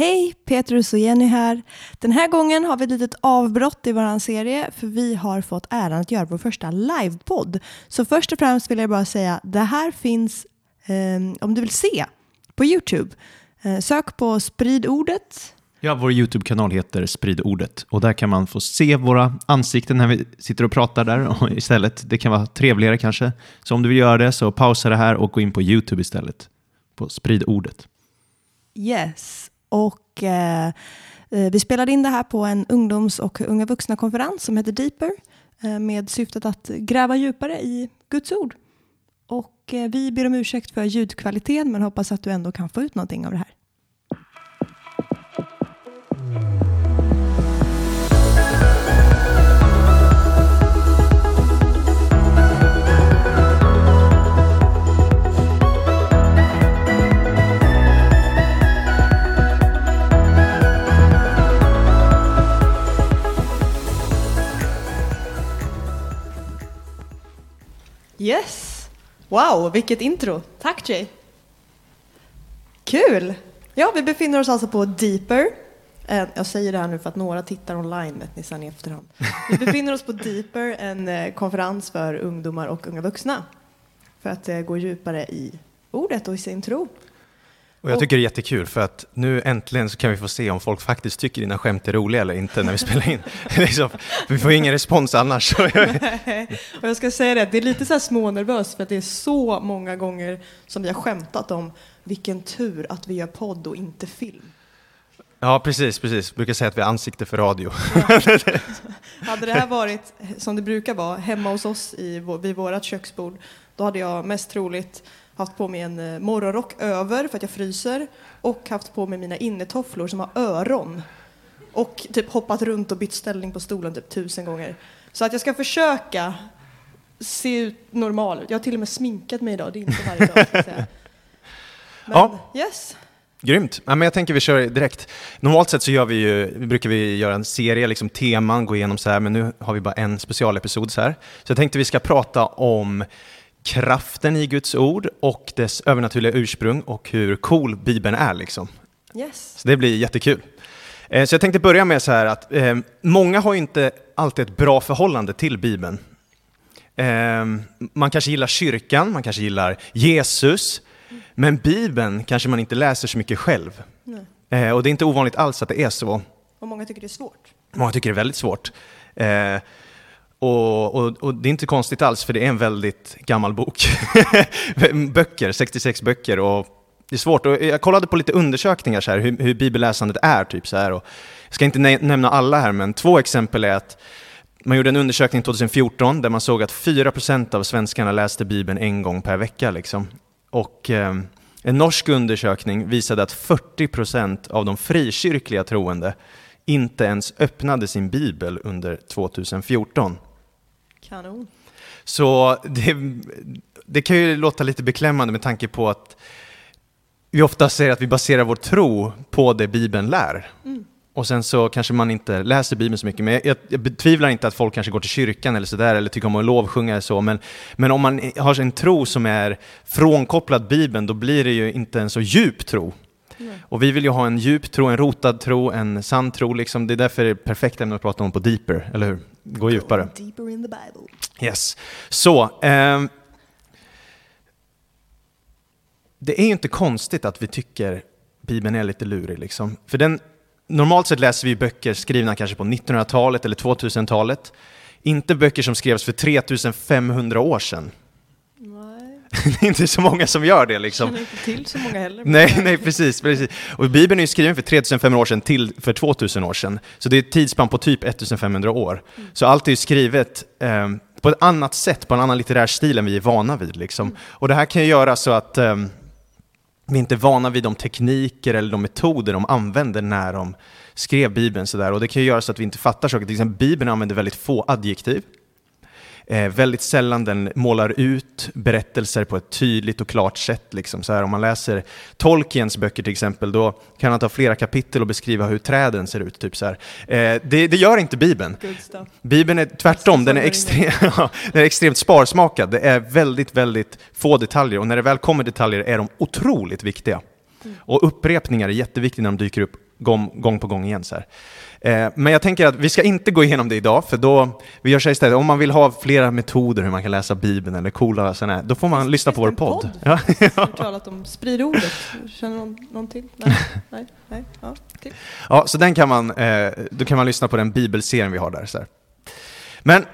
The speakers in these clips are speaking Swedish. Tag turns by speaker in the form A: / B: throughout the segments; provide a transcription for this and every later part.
A: Hej, Petrus och Jenny här. Den här gången har vi ett litet avbrott i vår serie för vi har fått äran att göra vår första livepodd. Så först och främst vill jag bara säga, det här finns eh, om du vill se på Youtube. Eh, sök på Sprid ordet.
B: Ja, vår YouTube-kanal heter Sprid ordet och där kan man få se våra ansikten när vi sitter och pratar där och istället. Det kan vara trevligare kanske. Så om du vill göra det så pausa det här och gå in på YouTube istället. På Sprid ordet.
A: Yes, och eh, eh, vi spelade in det här på en ungdoms och unga vuxna-konferens som heter Deeper eh, med syftet att gräva djupare i Guds ord. Och eh, vi ber om ursäkt för ljudkvaliteten men hoppas att du ändå kan få ut någonting av det här. Yes! Wow, vilket intro. Tack Jay. Kul! Ja, vi befinner oss alltså på Deeper. Eh, jag säger det här nu för att några tittar online vet ni sen i efterhand. Vi befinner oss på Deeper, en eh, konferens för ungdomar och unga vuxna. För att eh, gå djupare i ordet och i sin tro.
C: Och jag tycker det är jättekul för att nu äntligen så kan vi få se om folk faktiskt tycker dina skämt är roliga eller inte när vi spelar in. liksom, vi får ingen respons annars.
A: och jag ska säga det, det är lite så här smånervöst för att det är så många gånger som vi har skämtat om vilken tur att vi gör podd och inte film.
C: ja, precis, precis. Jag brukar säga att vi har ansikte för radio.
A: Hade det här varit som det brukar vara hemma hos oss i, vid vårt köksbord, då hade jag mest troligt haft på mig en eh, morgonrock över för att jag fryser och haft på mig mina innetofflor som har öron och typ hoppat runt och bytt ställning på stolen typ tusen gånger. Så att jag ska försöka se ut normal ut. Jag har till och med sminkat mig idag, det är inte varje dag. Ska jag säga. Men
C: Ja.
A: yes,
C: Grymt. Ja, men jag tänker vi kör direkt. Normalt sett så gör vi ju, brukar vi göra en serie, liksom teman, gå igenom så här, men nu har vi bara en specialepisod så här. Så jag tänkte vi ska prata om kraften i Guds ord och dess övernaturliga ursprung och hur cool Bibeln är liksom.
A: yes.
C: Så det blir jättekul. Eh, Så jag tänkte börja med så här att eh, många har inte alltid ett bra förhållande till Bibeln. Eh, man kanske gillar kyrkan, man kanske gillar Jesus, men Bibeln kanske man inte läser så mycket själv. Eh, och det är inte ovanligt alls att det är så.
A: Och många tycker det är svårt.
C: Många tycker det är väldigt svårt. Och, och, och det är inte konstigt alls, för det är en väldigt gammal bok. böcker, 66 böcker. Och det är svårt. Och jag kollade på lite undersökningar, så här, hur, hur bibelläsandet är. Typ, så här, och jag ska inte nämna alla här, men två exempel är att man gjorde en undersökning 2014 där man såg att 4% av svenskarna läste Bibeln en gång per vecka. Liksom. Och eh, en norsk undersökning visade att 40% av de frikyrkliga troende inte ens öppnade sin bibel under 2014.
A: Kanon.
C: Så det, det kan ju låta lite beklämmande med tanke på att vi ofta säger att vi baserar vår tro på det Bibeln lär. Och sen så kanske man inte läser Bibeln så mycket. Men jag, jag, jag betvivlar inte att folk kanske går till kyrkan eller sådär, eller tycker om att lovsjunga eller så. Men, men om man har en tro som är frånkopplad Bibeln, då blir det ju inte en så djup tro. Och vi vill ju ha en djup tro, en rotad tro, en sann tro. Liksom. Det är därför det är perfekt ämne att prata om på Deeper, eller hur? Gå djupare.
A: Deeper in the Bible.
C: Yes. Så, ehm, det är ju inte konstigt att vi tycker Bibeln är lite lurig. Liksom. För den, normalt sett läser vi böcker skrivna kanske på 1900-talet eller 2000-talet. Inte böcker som skrevs för 3500 år sedan. Det är inte så många som gör det. Liksom.
A: känner inte till så många heller.
C: Nej, nej precis, precis. Och Bibeln är ju skriven för 3500 år sedan till för 2000 år sedan. Så det är ett tidsspann på typ 1500 år. Så allt är ju skrivet eh, på ett annat sätt, på en annan litterär stil än vi är vana vid. Liksom. Och det här kan ju göra så att eh, vi inte är vana vid de tekniker eller de metoder de använde när de skrev Bibeln. Så där. Och det kan ju göra så att vi inte fattar saker. Till exempel Bibeln använder väldigt få adjektiv. Eh, väldigt sällan den målar ut berättelser på ett tydligt och klart sätt. Liksom. Så här, om man läser Tolkiens böcker till exempel, då kan han ta flera kapitel och beskriva hur träden ser ut. Typ så här. Eh, det, det gör inte Bibeln. Bibeln är tvärtom, den är,
A: Nästan så
C: extre- ja, den är extremt sparsmakad. Det är väldigt, väldigt få detaljer och när det väl kommer detaljer är de otroligt viktiga. Och upprepningar är jätteviktigt när de dyker upp gång, gång på gång igen. Så här. Eh, men jag tänker att vi ska inte gå igenom det idag, för då, vi gör så istället, om man vill ha flera metoder hur man kan läsa Bibeln eller coola sådana här, då får man lyssna på vår podd.
A: podd?
C: Ja,
A: Har du talat om sprid ordet? Känner någon, någon till? Nej? Nej? Nej? Ja, till.
C: ja, så den kan man, eh, då kan man lyssna på den bibelserien vi har där. Så här. Men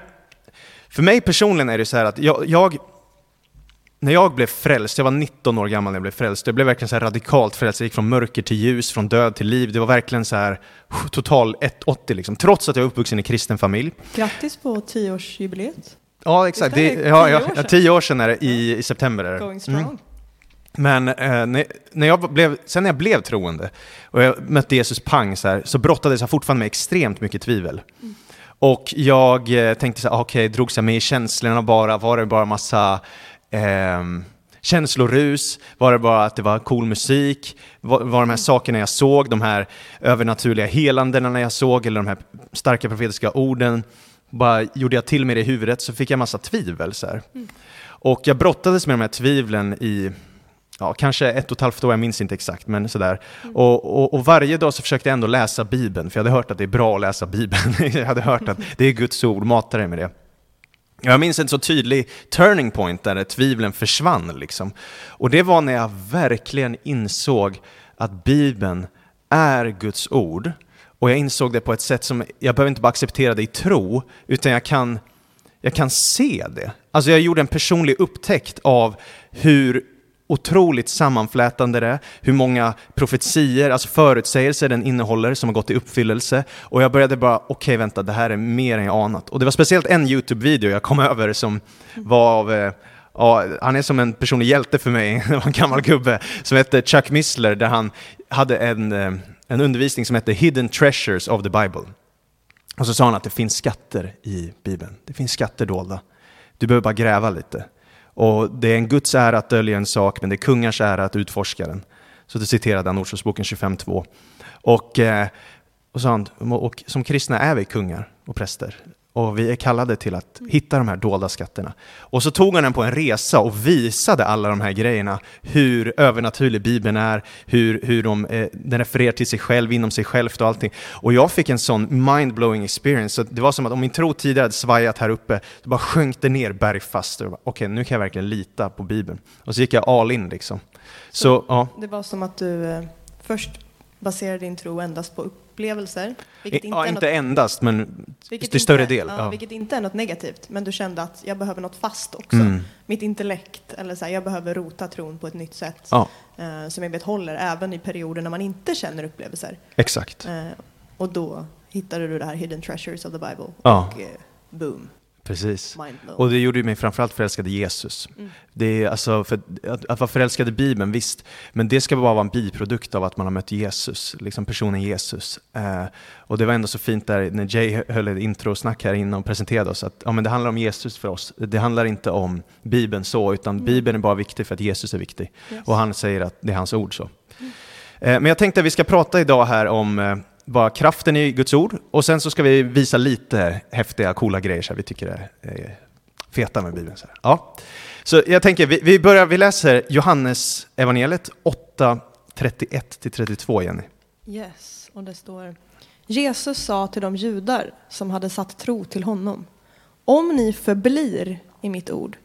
C: för mig personligen är det så här att jag, jag när jag blev frälst, jag var 19 år gammal när jag blev frälst, jag blev verkligen så här radikalt frälst, jag gick från mörker till ljus, från död till liv, det var verkligen så här total 180 liksom, trots att jag är uppvuxen i kristen familj.
A: Grattis på tioårsjubileet.
C: Ja, exakt. Det,
A: det
C: ja, ja, ja, tio år sedan är det, i, i september. Är det.
A: Going strong.
C: Mm. Men eh, när, när jag blev, sen när jag blev troende och jag mötte Jesus pang så, här, så brottades jag fortfarande med extremt mycket tvivel. Och jag eh, tänkte så här, okej, drogs jag med i känslorna bara? Var det bara massa ehm, känslorus? Var det bara att det var cool musik? Var, var de här sakerna jag såg, de här övernaturliga helandena jag såg, eller de här starka profetiska orden, bara gjorde jag till med det i huvudet så fick jag massa tvivel. Så här. Och jag brottades med de här tvivlen i ja, kanske ett och ett halvt år, jag minns inte exakt, men sådär. Och, och, och varje dag så försökte jag ändå läsa Bibeln, för jag hade hört att det är bra att läsa Bibeln. jag hade hört att det är Guds ord, mata dig med det. Jag minns en så tydlig turning point där tvivlen försvann. Liksom. Och det var när jag verkligen insåg att Bibeln är Guds ord. Och jag insåg det på ett sätt som, jag behöver inte bara acceptera det i tro, utan jag kan, jag kan se det. Alltså jag gjorde en personlig upptäckt av hur otroligt sammanflätande det är, hur många profetier, alltså förutsägelser den innehåller som har gått i uppfyllelse. Och jag började bara, okej vänta, det här är mer än jag anat. Och det var speciellt en YouTube-video jag kom över som var av eh, Ja, han är som en personlig hjälte för mig, det var en gammal gubbe som hette Chuck Missler, där han hade en, eh, en undervisning som hette Hidden Treasures of the Bible. Och så sa han att det finns skatter i Bibeln, det finns skatter dolda. Du behöver bara gräva lite. Och det är en Guds ära att dölja en sak, men det är kungars ära att utforska den. Så det citerade han Ordspråksboken 25.2. Och, eh, och sa han, och som kristna är vi kungar och präster. Och vi är kallade till att hitta de här dolda skatterna. Och så tog han den på en resa och visade alla de här grejerna. Hur övernaturlig Bibeln är, hur, hur de, eh, den refererar till sig själv, inom sig självt och allting. Och jag fick en sån mind-blowing experience. Så det var som att om min tro tidigare hade svajat här uppe, så bara sjönk det ner bergfast. Okej, nu kan jag verkligen lita på Bibeln. Och så gick jag all in liksom. Så, ja.
A: Det var som att du eh, först baserade din tro endast på upplevelser. Vilket inte,
C: ja, inte
A: något,
C: endast, men till större
A: inte,
C: del.
A: Ja,
C: Ja.
A: Vilket inte är något negativt, men du kände att jag behöver något fast också.
C: Mm.
A: Mitt intellekt, eller så här, jag behöver rota tron på ett nytt sätt.
C: Ja,
A: eh, som jag vet håller även i perioder när man inte känner upplevelser.
C: exakt.
A: Eh, och då hittade du det här Hidden Treasures of the Bible. Och eh, boom,
C: Precis. Och det gjorde mig framförallt förälskad i Jesus.
A: Mm.
C: Det är alltså, för att, att vara förälskad i Bibeln, visst, men det ska bara vara en biprodukt av att man har mött Jesus, liksom personen Jesus. Eh, och det var ändå så fint där när Jay höll ett introsnack här innan och presenterade oss, att ja, men det handlar om Jesus för oss. Det handlar inte om Bibeln så, utan Bibeln är bara viktig för att Jesus är viktig.
A: Yes.
C: Och han säger att det är hans ord så. Eh, Men jag tänkte att vi ska prata idag här om eh, bara kraften i Guds ord och sen så ska vi visa lite häftiga, coola grejer som vi tycker är feta med Bibeln. Så, här. Ja. så jag tänker, vi, vi börjar, vi läser Johannes evangeliet 8, 31-32 Jenny.
A: Yes, och det står Jesus sa till de judar som hade satt tro till honom Om ni förblir i mitt ord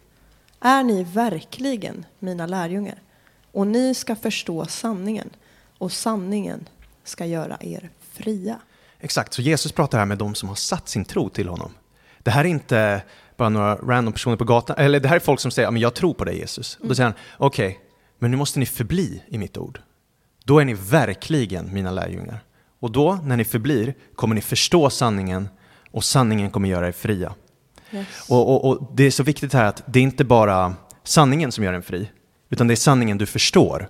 A: är ni verkligen mina lärjungar och ni ska förstå sanningen och sanningen ska göra er fria.
C: Exakt, så Jesus pratar här med de som har satt sin tro till honom. Det här är inte bara några random personer på gatan, eller det här är folk som säger, men jag tror på dig Jesus. Och då säger han, okej, men nu måste ni förbli i mitt ord. Då är ni verkligen mina lärjungar. Och då, när ni förblir, kommer ni förstå sanningen och sanningen kommer göra er fria.
A: Yes.
C: Och, och, och det är så viktigt här att det är inte bara sanningen som gör en fri, utan det är sanningen du förstår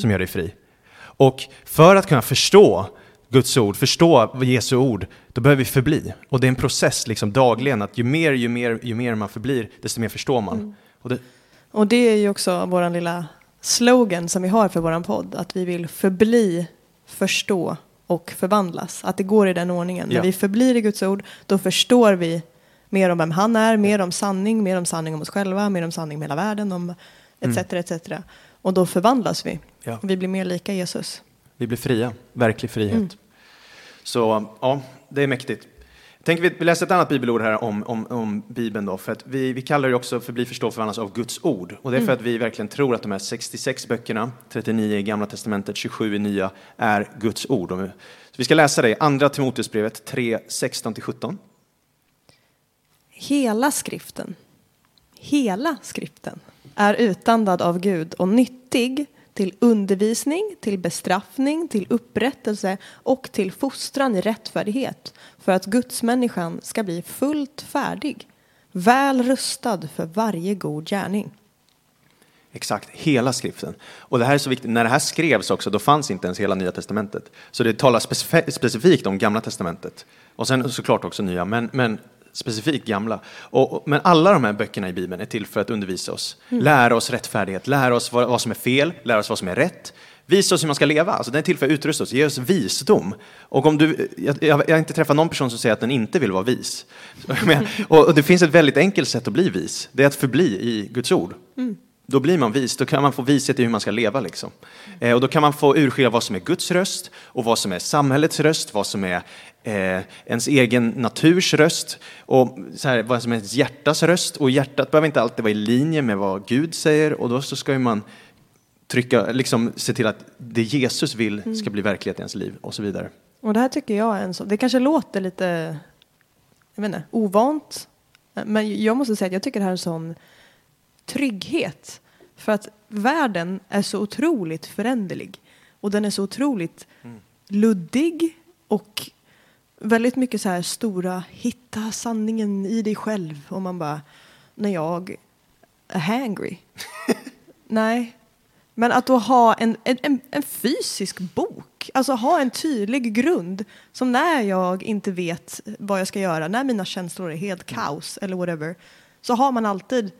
C: som gör dig fri. Och för att kunna förstå Guds ord, förstå Jesu ord, då behöver vi förbli. Och det är en process liksom dagligen, att ju mer, ju mer, ju mer man förblir, desto mer förstår man. Och det,
A: Och det är ju också vår lilla slogan som vi har för vår podd, att vi vill förbli, förstå och förvandlas. Att det går i den ordningen.
C: Ja.
A: När vi förblir i Guds ord, då förstår vi mer om vem han är, mer om sanning, mer om sanning om oss själva, mer om sanning om hela världen, om etc. etc. Och då förvandlas vi.
C: Ja.
A: Och vi blir mer lika Jesus.
C: Vi blir fria, verklig frihet. Så ja, det är mäktigt. Tänk vi läser ett annat bibelord här om, om, om Bibeln då, för att vi, vi kallar det också för bli förstå förvandlas av Guds ord. Och det är för att vi verkligen tror att de här 66 böckerna, 39 i Gamla Testamentet, 27 i Nya, är Guds ord. Så vi ska läsa det i Andra Timoteusbrevet 3, 16-17.
A: Hela skriften, hela skriften är utandad av Gud och nyttig till undervisning, till bestraffning, till upprättelse och till fostran i rättfärdighet för att gudsmänniskan ska bli fullt färdig, väl rustad för varje god gärning.
C: Exakt, hela skriften. Och det här är så viktigt, när det här skrevs också, då fanns inte ens hela Nya Testamentet. Så det talar specif specifikt om Gamla Testamentet. Och sen såklart också Nya, men, men specifikt gamla. Och, men alla de här böckerna i Bibeln är till för att undervisa oss, mm. lära oss rättfärdighet, lära oss vad, vad, som är fel, lära oss vad som är rätt, visa oss hur man ska leva. Alltså den är till för att utrusta oss, ge oss visdom. Och om du, jag, jag har inte träffat någon person som säger att den inte vill vara vis. och, och, det finns ett väldigt enkelt sätt att bli vis, det är att förbli i Guds ord. Mm. Då blir man vis, då kan man få vishet i hur man ska leva. Liksom. Eh, och då kan man få urskilja vad som är Guds röst och vad som är samhällets röst, vad som är eh, ens egen naturs röst och så här, vad som är ens hjärtas röst. Och hjärtat behöver inte alltid vara i linje med vad Gud säger och då så ska man trycka, liksom, se till att det Jesus vill ska mm. bli verklighet i ens liv och så vidare.
A: Och det här tycker jag är en så, det kanske låter lite, jag vet inte, ovant, men jag måste säga att jag tycker det här är en sån trygghet. För att världen är så otroligt föränderlig och den är så otroligt mm. luddig och väldigt mycket så här stora, hitta sanningen i dig själv. Och man bara, när jag är hangry. Nej. Men att då ha en, en, en fysisk bok, alltså ha en tydlig grund som när jag inte vet vad jag ska göra, när mina känslor är helt kaos eller whatever, så har man alltid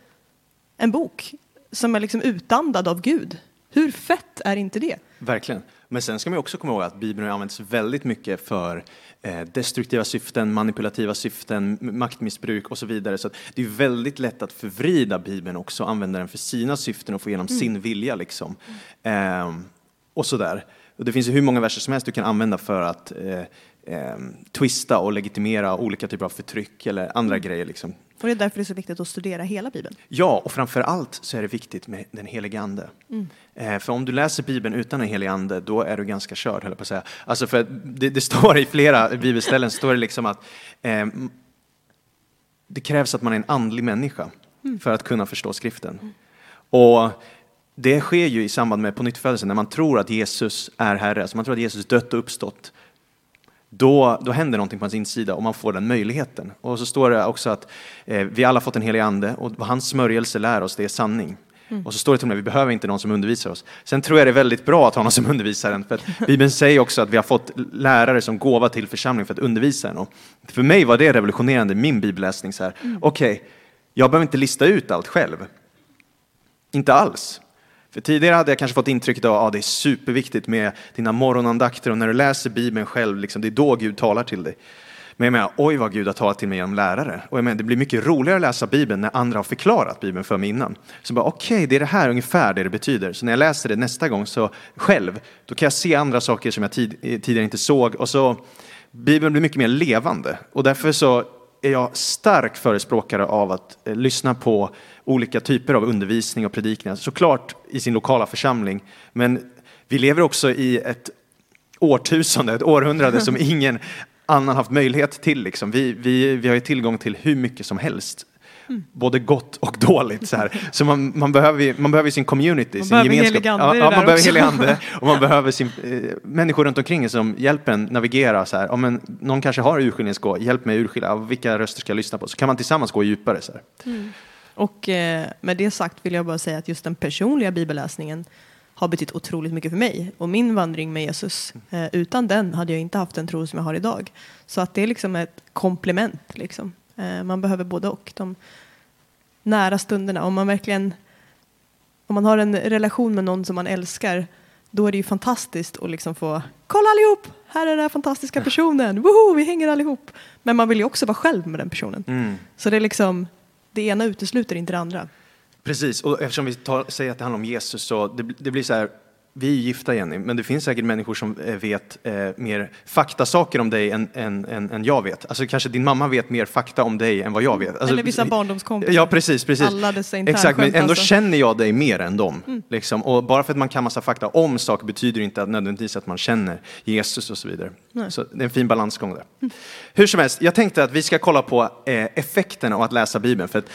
A: en bok som är liksom utandad av Gud. Hur fett är inte det?
C: Verkligen. Men sen ska man också komma ihåg att Bibeln har använts väldigt mycket för eh, destruktiva syften, manipulativa syften, maktmissbruk och så vidare. Så det är väldigt lätt att förvrida Bibeln också, använda den för sina syften och få igenom mm. sin vilja. Liksom. Eh, och sådär. Och det finns ju hur många verser som helst du kan använda för att eh, eh, twista och legitimera olika typer av förtryck eller andra mm. grejer. Liksom.
A: Och det är därför det är så viktigt att studera hela Bibeln.
C: Ja, och framför allt så är det viktigt med den helige Ande. Mm. Eh, för om du läser Bibeln utan en helig Ande, då är du ganska körd, höll på att säga. Alltså för det, det står i flera bibelställen, står det liksom att eh, det krävs att man är en andlig människa mm. för att kunna förstå skriften. Mm. Och det sker ju i samband med pånyttfödelsen, när man tror att Jesus är Herre, alltså man tror att Jesus dött och uppstått då, då händer någonting på hans insida och man får den möjligheten. Och så står det också att eh, vi alla fått en helig ande och vad hans smörjelse lär oss, det är sanning. Mm. Och så står det till och med, vi behöver inte någon som undervisar oss. Sen tror jag det är väldigt bra att ha någon som undervisar en, för att Bibeln säger också att vi har fått lärare som gåva till församlingen för att undervisa en. Och för mig var det revolutionerande, min bibelläsning. Mm. Okej, okay, jag behöver inte lista ut allt själv. Inte alls. För tidigare hade jag kanske fått intrycket av att ah, det är superviktigt med dina morgonandakter och när du läser Bibeln själv, liksom, det är då Gud talar till dig. Men jag menar, oj vad Gud har talat till mig genom lärare. Och jag menar, det blir mycket roligare att läsa Bibeln när andra har förklarat Bibeln för mig innan. Så bara, okej, okay, det är det här ungefär det det betyder. Så när jag läser det nästa gång så själv, då kan jag se andra saker som jag tid, eh, tidigare inte såg. Och så, Bibeln blir mycket mer levande. Och därför så är jag stark förespråkare av att eh, lyssna på olika typer av undervisning och predikningar, såklart i sin lokala församling, men vi lever också i ett årtusende, ett århundrade som ingen annan haft möjlighet till. Liksom. Vi, vi, vi har ju tillgång till hur mycket som helst. Både gott och dåligt. Så, här. så man, man, behöver, man behöver sin community,
A: man
C: sin gemenskap.
A: Ja,
C: ja, man behöver helig ande och man behöver sin, eh, människor runt omkring som hjälper en navigera. Så här. Ja, men, någon kanske har urskiljningsgå, hjälp mig urskilja, vilka röster ska jag lyssna på? Så kan man tillsammans gå djupare. Så mm.
A: Och eh, med det sagt vill jag bara säga att just den personliga bibelläsningen har betytt otroligt mycket för mig och min vandring med Jesus. Eh, utan den hade jag inte haft den tro som jag har idag. Så att det är liksom ett komplement. Liksom. Eh, man behöver både och. De nära stunderna. Om man verkligen om man har en relation med någon som man älskar då är det ju fantastiskt att liksom få kolla allihop, här är den här fantastiska personen, Woho, vi hänger allihop. Men man vill ju också vara själv med den personen. Mm. Så det är liksom det ena utesluter inte det andra.
C: Precis, och eftersom vi tar, säger att det handlar om Jesus så det, det blir så här, vi är gifta Jenny, men det finns säkert människor som eh, vet eh, mer faktasaker om dig än, än, än, än, jag vet. Alltså kanske din mamma vet mer fakta om dig än vad jag vet. Alltså,
A: Eller vissa barndomskompisar.
C: Ja, precis. precis.
A: Alla dessa
C: Exakt, men ändå
A: alltså.
C: känner jag dig mer än dem. Mm. Liksom. Och bara för att man kan massa fakta om saker betyder inte att nödvändigtvis att man känner Jesus och så vidare. Nej. Så det är en fin balansgång där. Mm. Hur som helst, jag tänkte att vi ska kolla på eh, effekterna av att läsa Bibeln. För att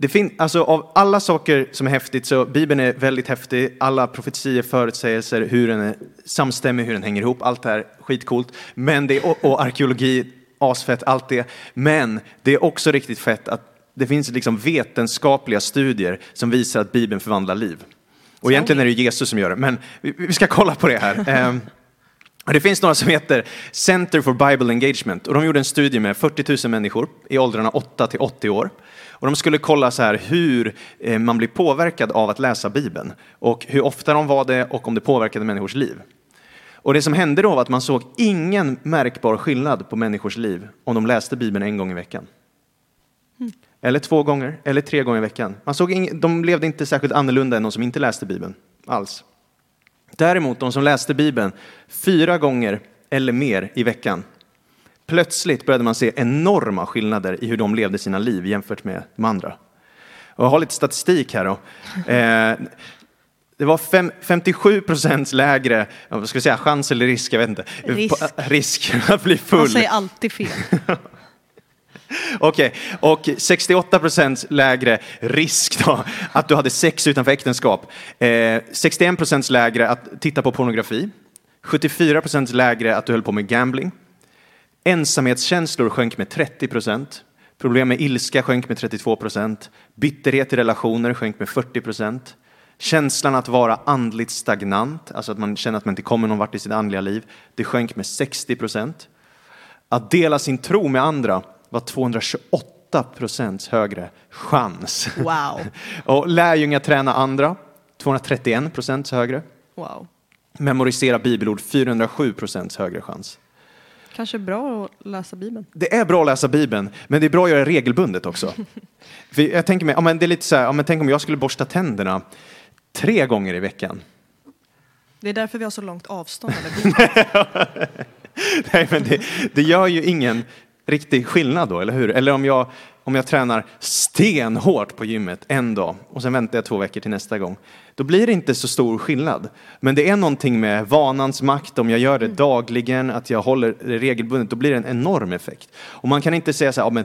C: det fin- alltså av alla saker som är häftigt så Bibeln är väldigt häftig. Alla profetier, förutsägelser, hur den är samstämmig, hur den hänger ihop. Allt det här skitcoolt. Men det är, och, och arkeologi, asfett, allt det. Men det är också riktigt fett att det finns liksom vetenskapliga studier som visar att Bibeln förvandlar liv. Och egentligen är det Jesus som gör det, men vi, vi ska kolla på det här. Ehm, det finns några som heter Center for Bible Engagement och de gjorde en studie med 40 000 människor i åldrarna 8 till 80 år. Och de skulle kolla så här hur eh, man blir påverkad av att läsa Bibeln och hur ofta de var det och om det påverkade människors liv. Och det som hände då var att man såg ingen märkbar skillnad på människors liv om de läste Bibeln en gång i veckan. Mm. Eller två gånger, eller tre gånger i veckan. Man såg ing, de levde inte särskilt annorlunda än de som inte läste Bibeln alls. Däremot de som läste Bibeln fyra gånger eller mer i veckan, plötsligt började man se enorma skillnader i hur de levde sina liv jämfört med de andra. Och jag har lite statistik här då. Eh, det var fem, 57 procent lägre, vad ska vi säga, chans eller risk, jag vet inte.
A: Risk.
C: risk att bli full. Man
A: säger alltid fel.
C: Okej, okay. och 68 procent lägre risk då, att du hade sex utanför äktenskap. Eh, 61 procent lägre att titta på pornografi. 74 procent lägre att du höll på med gambling. Ensamhetskänslor sjönk med 30 procent. Problem med ilska sjönk med 32 procent. Bitterhet i relationer sjönk med 40 procent. Känslan att vara andligt stagnant, alltså att man känner att man inte kommer någon vart i sitt andliga liv, det sjönk med 60 procent. Att dela sin tro med andra var 228 procents högre chans.
A: Wow.
C: och lärjungar träna andra, 231 procents högre.
A: Wow.
C: Memorisera bibelord, 407 procents högre chans.
A: Kanske bra att läsa Bibeln.
C: Det är bra att läsa Bibeln, men det är bra att göra det regelbundet också. Jag tänker mig, ja, men det är lite så här, ja, men tänk om jag skulle borsta tänderna tre gånger i veckan.
A: Det är därför vi har så långt avstånd.
C: Nej, men det, det gör ju ingen riktig skillnad då, eller hur? Eller om jag, om jag tränar stenhårt på gymmet en dag och sen väntar jag två veckor till nästa gång. Då blir det inte så stor skillnad. Men det är någonting med vanans makt, om jag gör det dagligen, att jag håller det regelbundet, då blir det en enorm effekt. Och man kan inte säga så här, ja, men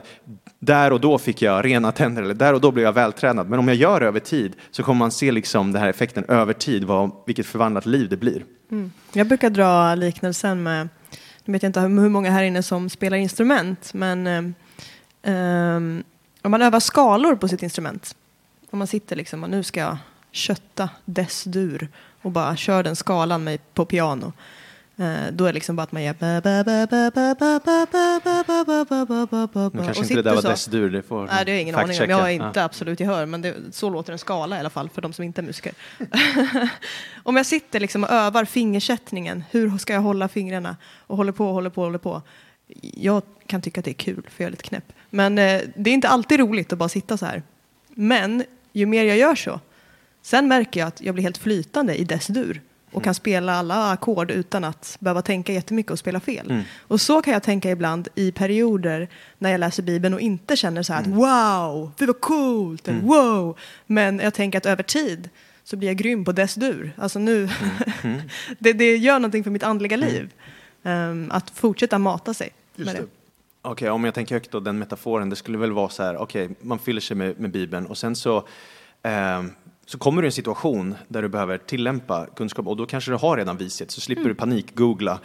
C: där och då fick jag rena tänder eller där och då blev jag vältränad. Men om jag gör det över tid så kommer man se liksom den här effekten över tid, vad, vilket förvandlat liv det blir.
A: Mm. Jag brukar dra liknelsen med nu vet jag inte hur många här inne som spelar instrument, men um, om man övar skalor på sitt instrument, om man sitter liksom och nu ska jag kötta dess-dur och bara kör den skalan med på piano. Uh, då är det liksom bara att man gör...
C: Nu kanske inte det där var dess-dur, det får
A: Nej, det har jag ingen aning om. Jag har inte absolut gehör, men det, så låter en skala i alla fall för de som inte är musiker. om jag sitter liksom och övar fingersättningen, hur ska jag hålla fingrarna? Och håller på, håller på, håller på. Jag kan tycka att det är kul, för jag är lite knäpp. Men eh, det är inte alltid roligt att bara sitta så här. Men ju mer jag gör så, sen märker jag att jag blir helt flytande i dess-dur och kan spela alla ackord utan att behöva tänka jättemycket och spela fel. Mm. Och så kan jag tänka ibland i perioder när jag läser Bibeln och inte känner så här mm. att wow, det var coolt, mm. wow. Men jag tänker att över tid så blir jag grym på dess dur. Alltså nu, mm. Mm. det, det, gör någonting för mitt andliga mm. liv. Um, att fortsätta mata sig Just med det. det.
C: Okej, okay, om jag tänker högt då, den metaforen, det skulle väl vara så här, okej, okay, man fyller sig med, med Bibeln och sen så um, så kommer du i en situation där du behöver tillämpa kunskap och då kanske du har redan vishet så slipper mm. du panik-googla.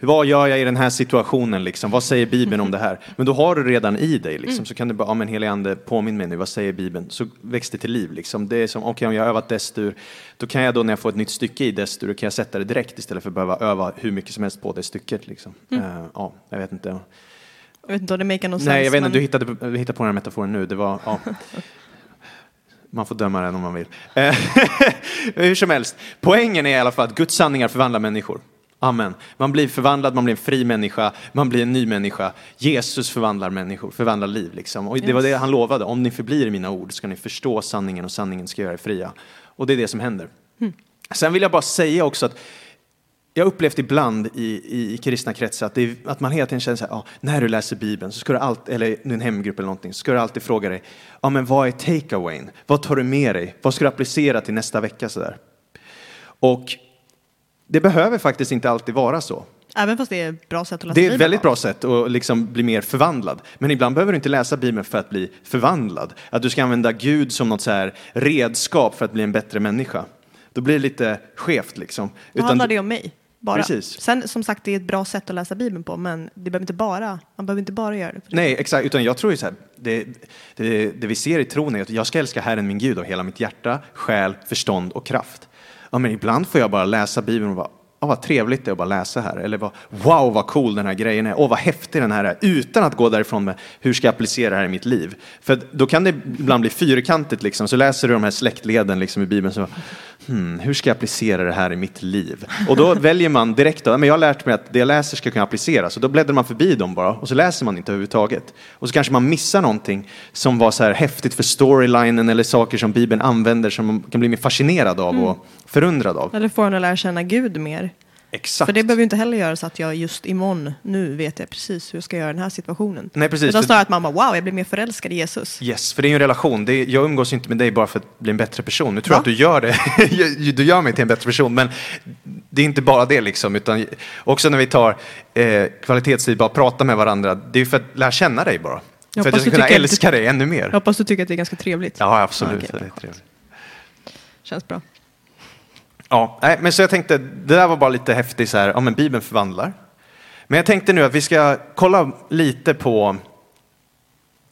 C: Vad gör jag i den här situationen liksom? Vad säger Bibeln om det här? Men då har du redan i dig liksom, mm. så kan du bara, ja men helig ande, påminn mig nu, vad säger Bibeln? Så väcks det till liv liksom. Det är som, okej okay, om jag har övat destur, då kan jag då när jag får ett nytt stycke i destur, då kan jag sätta det direkt istället för att behöva öva hur mycket som helst på det stycket liksom. Mm. Uh, ja, jag vet inte.
A: Jag vet inte om det make
C: sense. Nej, jag vet inte, men... du, hittade, du hittade på den här metaforen nu. Det var, ja. Man får döma den om man vill. Eh, hur som helst, poängen är i alla fall att Guds sanningar förvandlar människor. Amen. Man blir förvandlad, man blir en fri människa, man blir en ny människa. Jesus förvandlar människor, förvandlar liv. Liksom. Och det var det han lovade, om ni förblir i mina ord ska ni förstå sanningen och sanningen ska göra er fria. Och det är det som händer. Mm. Sen vill jag bara säga också att jag upplevt ibland i, i, i kristna kretsar att, det att man hela tiden känner så här, ja, när du läser Bibeln, så ska du alltid, eller en hemgrupp eller någonting, så ska du alltid fråga dig, ja men vad är takeawayn? Vad tar du med dig? Vad ska du applicera till nästa vecka? Så där? Och det behöver faktiskt inte alltid vara så.
A: Även fast det är ett bra sätt att läsa
C: Det är ett
A: Bibeln
C: väldigt bra sätt att liksom bli mer förvandlad. Men ibland behöver du inte läsa Bibeln för att bli förvandlad. Att du ska använda Gud som något så här redskap för att bli en bättre människa. Då blir det lite skevt liksom.
A: Då handlar det om mig. Bara.
C: Precis.
A: Sen som sagt, det är ett bra sätt att läsa Bibeln på, men det behöver inte bara, man behöver inte bara göra det.
C: Nej, exakt. Utan jag tror ju så här, det, det, det vi ser i tron är att jag ska älska Herren min Gud av hela mitt hjärta, själ, förstånd och kraft. Ja, men ibland får jag bara läsa Bibeln och bara, Åh, vad trevligt det är att bara läsa här. Eller vad, wow vad cool den här grejen är. Åh, vad häftig den här är. Utan att gå därifrån med hur ska jag applicera det här i mitt liv. För då kan det ibland bli fyrkantigt liksom. Så läser du de här släktleden liksom i Bibeln. Så, hmm, hur ska jag applicera det här i mitt liv? Och då väljer man direkt, då, men jag har lärt mig att det jag läser ska kunna appliceras. Så då bläddrar man förbi dem bara och så läser man inte överhuvudtaget. Och så kanske man missar någonting som var så här häftigt för storylinen eller saker som Bibeln använder som man kan bli mer fascinerad av och förundrad av.
A: Eller får en att lära känna Gud mer.
C: Exakt.
A: För det behöver ju inte heller göra så att jag just imorgon, nu vet jag precis hur jag ska göra den här situationen.
C: Nej, precis.
A: Utan snarare att man bara, wow, jag blir mer förälskad i Jesus.
C: Yes, för det är ju en relation. Det är, jag umgås inte med dig bara för att bli en bättre person. Nu tror jag att du gör det. du gör mig till en bättre person, men det är inte bara det liksom. Utan också när vi tar eh, kvalitetstid, bara prata med varandra. Det är för att lära känna dig bara. För att jag ska kunna älska
A: du-
C: dig ännu
A: Jag
C: mer.
A: hoppas du tycker att det är ganska trevligt.
C: Ja, absolut.
A: Okej, bra,
C: det är trevligt.
A: Känns bra.
C: Ja, nej, men så jag tänkte, det där var bara lite häftigt så här, ja men Bibeln förvandlar. Men jag tänkte nu att vi ska kolla lite på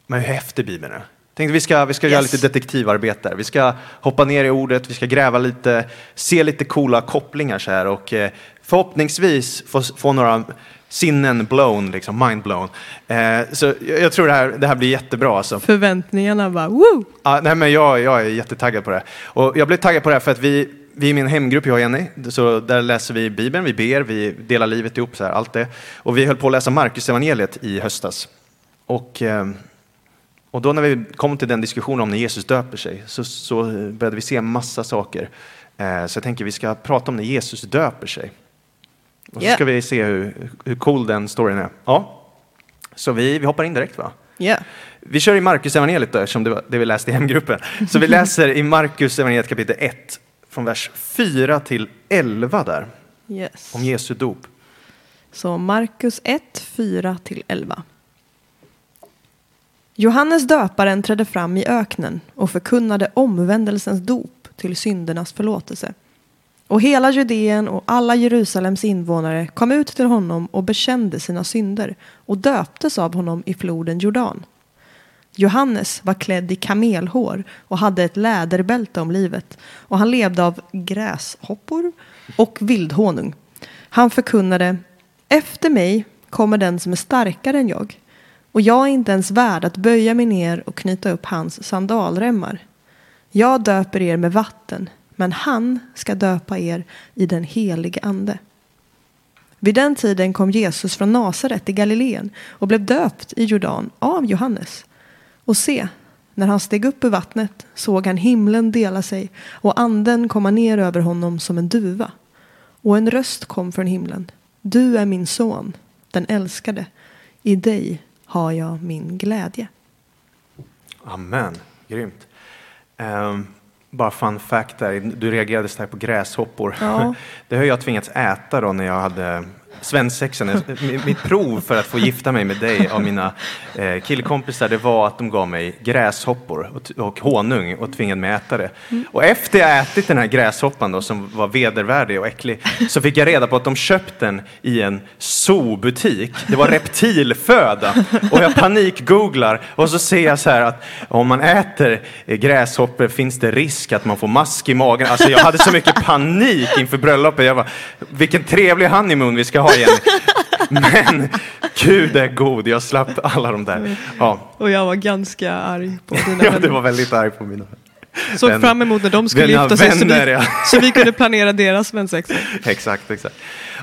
C: men hur häftig Bibeln är. Tänkte vi ska, vi ska göra
A: Yes.
C: lite detektivarbete där. Vi ska hoppa ner i ordet, vi ska gräva lite, se lite coola kopplingar så här och eh, förhoppningsvis få, få några sinnen blown, liksom mind blown. Eh, så jag, jag tror det här, det här blir jättebra alltså.
A: Förväntningarna bara, woo!
C: Ja, nej, men jag, jag är jättetaggad på det. Och jag blev taggad på det här för att vi, vi i min hemgrupp, jag och Jenny, så där läser vi Bibeln, vi ber, vi delar livet ihop, så här, allt det. Och vi höll på att läsa Markus evangeliet i höstas. Och, eh, och då när vi kom till den diskussionen om när Jesus döper sig så, så började vi se massa saker. Eh, Så jag tänker vi ska prata om när Jesus döper sig. Och så
A: Ja.
C: ska vi se hur, hur cool den storyn är. Ja. Så vi, vi hoppar in direkt va?
A: Ja.
C: Vi kör i Markus evangeliet då, eftersom det var det vi läste i hemgruppen. Så vi läser i Markus evangeliet kapitel 1, från vers 4 till 11 där,
A: Yes.
C: om Jesu dop.
A: Så Markus 1, 4-11. Johannes döparen trädde fram i öknen och förkunnade omvändelsens dop till syndernas förlåtelse. Och hela Judeen och alla Jerusalems invånare kom ut till honom och bekände sina synder och döptes av honom i floden Jordan. Johannes var klädd i kamelhår och hade ett läderbälte om livet och han levde av gräshoppor och vildhonung. Han förkunnade Efter mig kommer den som är starkare än jag och jag är inte ens värd att böja mig ner och knyta upp hans sandalremmar. Jag döper er med vatten men han ska döpa er i den helige ande. Vid den tiden kom Jesus från Nasaret i Galileen och blev döpt i Jordan av Johannes. Och se, när han steg upp ur vattnet såg han himlen dela sig och anden komma ner över honom som en duva. Och en röst kom från himlen. Du är min son, den älskade. I dig har jag min glädje.
C: Amen, grymt. Ehm, bara fun fact där, du reagerade starkt på gräshoppor.
A: Ja.
C: Det har jag tvingats äta då när jag hade svensexan. Mitt prov för att få gifta mig med dig av mina eh, killkompisar det var att de gav mig gräshoppor och, och honung och tvingade mig äta det. Och efter jag ätit den här gräshoppan då, som var vedervärdig och äcklig så fick jag reda på att de köpt den i en zoobutik. Det var reptilföda och jag panikgooglar och så ser jag så här att om man äter gräshoppor finns det risk att man får mask i magen. Alltså jag hade så mycket panik inför bröllopet. Jag bara, vilken trevlig honeymoon vi ska ha igen. Men Gud är god, jag slapp alla de där. Ja,
A: Och jag var ganska arg på dina
C: ja du var väldigt arg på mina
A: Såg
C: vänner.
A: fram emot när de skulle gifta sig så
C: vänner,
A: vi,
C: ja.
A: så vi kunde planera deras svensexa.
C: Exakt, exakt.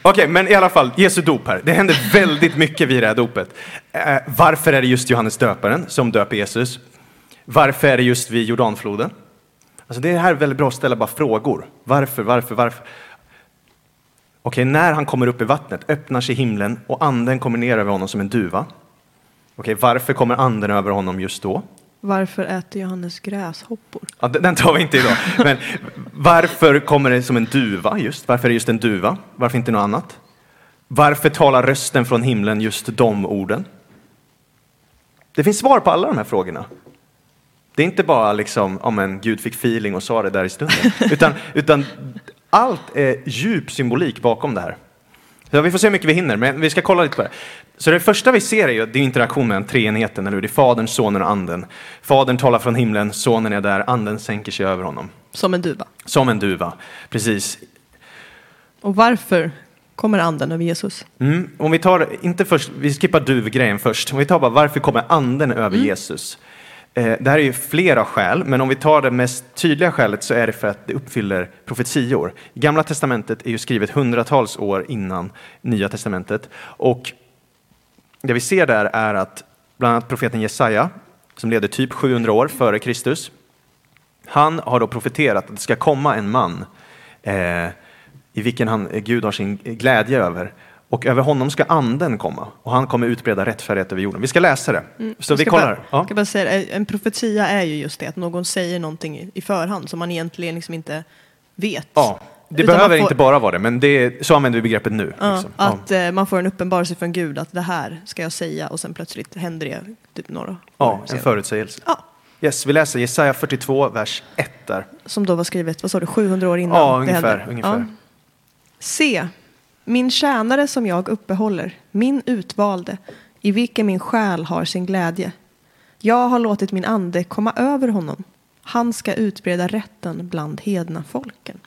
C: Okej, men i alla fall, Jesu dop här. Det händer väldigt mycket vid det här dopet. Eh, varför är det just Johannes döparen som döper Jesus? Varför är det just vid Jordanfloden? Alltså det här är väldigt bra att ställa bara frågor. Varför, varför, varför? Okej, när han kommer upp i vattnet öppnar sig himlen och anden kommer ner över honom som en duva. Okej, varför kommer anden över honom just då?
A: Varför äter Johannes gräshoppor?
C: Ja, den den tar vi inte idag. Men varför kommer det som en duva just? Varför är det just en duva? Varför inte något annat? Varför talar rösten från himlen just de orden? Det finns svar på alla de här frågorna. Det är inte bara liksom, om en Gud fick feeling och sa det där i stunden, utan, utan allt är djup symbolik bakom det här. Så vi får se hur mycket vi hinner, men vi ska kolla lite på det. Så det första vi ser är ju det är interaktion mellan treenigheten, eller hur? Det är Fadern, Sonen och Anden. Fadern talar från himlen, Sonen är där, Anden sänker sig över honom.
A: Som en duva.
C: Som en duva, precis.
A: Och varför kommer anden över Jesus?
C: Mm. Om vi tar, inte först, vi skippar duvgrejen först. Om vi tar bara varför kommer anden över Jesus? Eh, det här är ju flera skäl, men om vi tar det mest tydliga skälet så är det för att det uppfyller profetior. Gamla testamentet är ju skrivet hundratals år innan Nya testamentet. Och det vi ser där är att bland annat profeten Jesaja, som levde typ 700 år före Kristus, han har då profeterat att det ska komma en man eh, i vilken han, Gud har sin glädje över. Och över honom ska anden komma och han kommer utbreda rättfärdighet över jorden. Vi ska läsa det. Så
A: Mm. Jag
C: vi kollar.
A: Bara,
C: Ja.
A: ska bara säga, en profetia är ju just det, att någon säger någonting i- förhand som man egentligen liksom inte vet.
C: Ja, det
A: Utan
C: behöver
A: får-
C: inte bara vara det, men det är, så använder vi begreppet nu.
A: Ja,
C: liksom. ja.
A: att eh, man får en uppenbarelse från Gud att det här ska jag säga och sen plötsligt händer det typ några
C: ja, en förutsägelse.
A: Ja,
C: Yes, vi läser Jesaja 42, vers 1 där.
A: som då var skrivet, vad sa du, 700 år innan?
C: Ja, ungefär, ungefär.
A: Se, min tjänare som jag uppehåller, min utvalde, i vilken min själ har sin glädje. Jag har låtit min ande komma över honom. Han ska utbreda rätten bland hedna folken.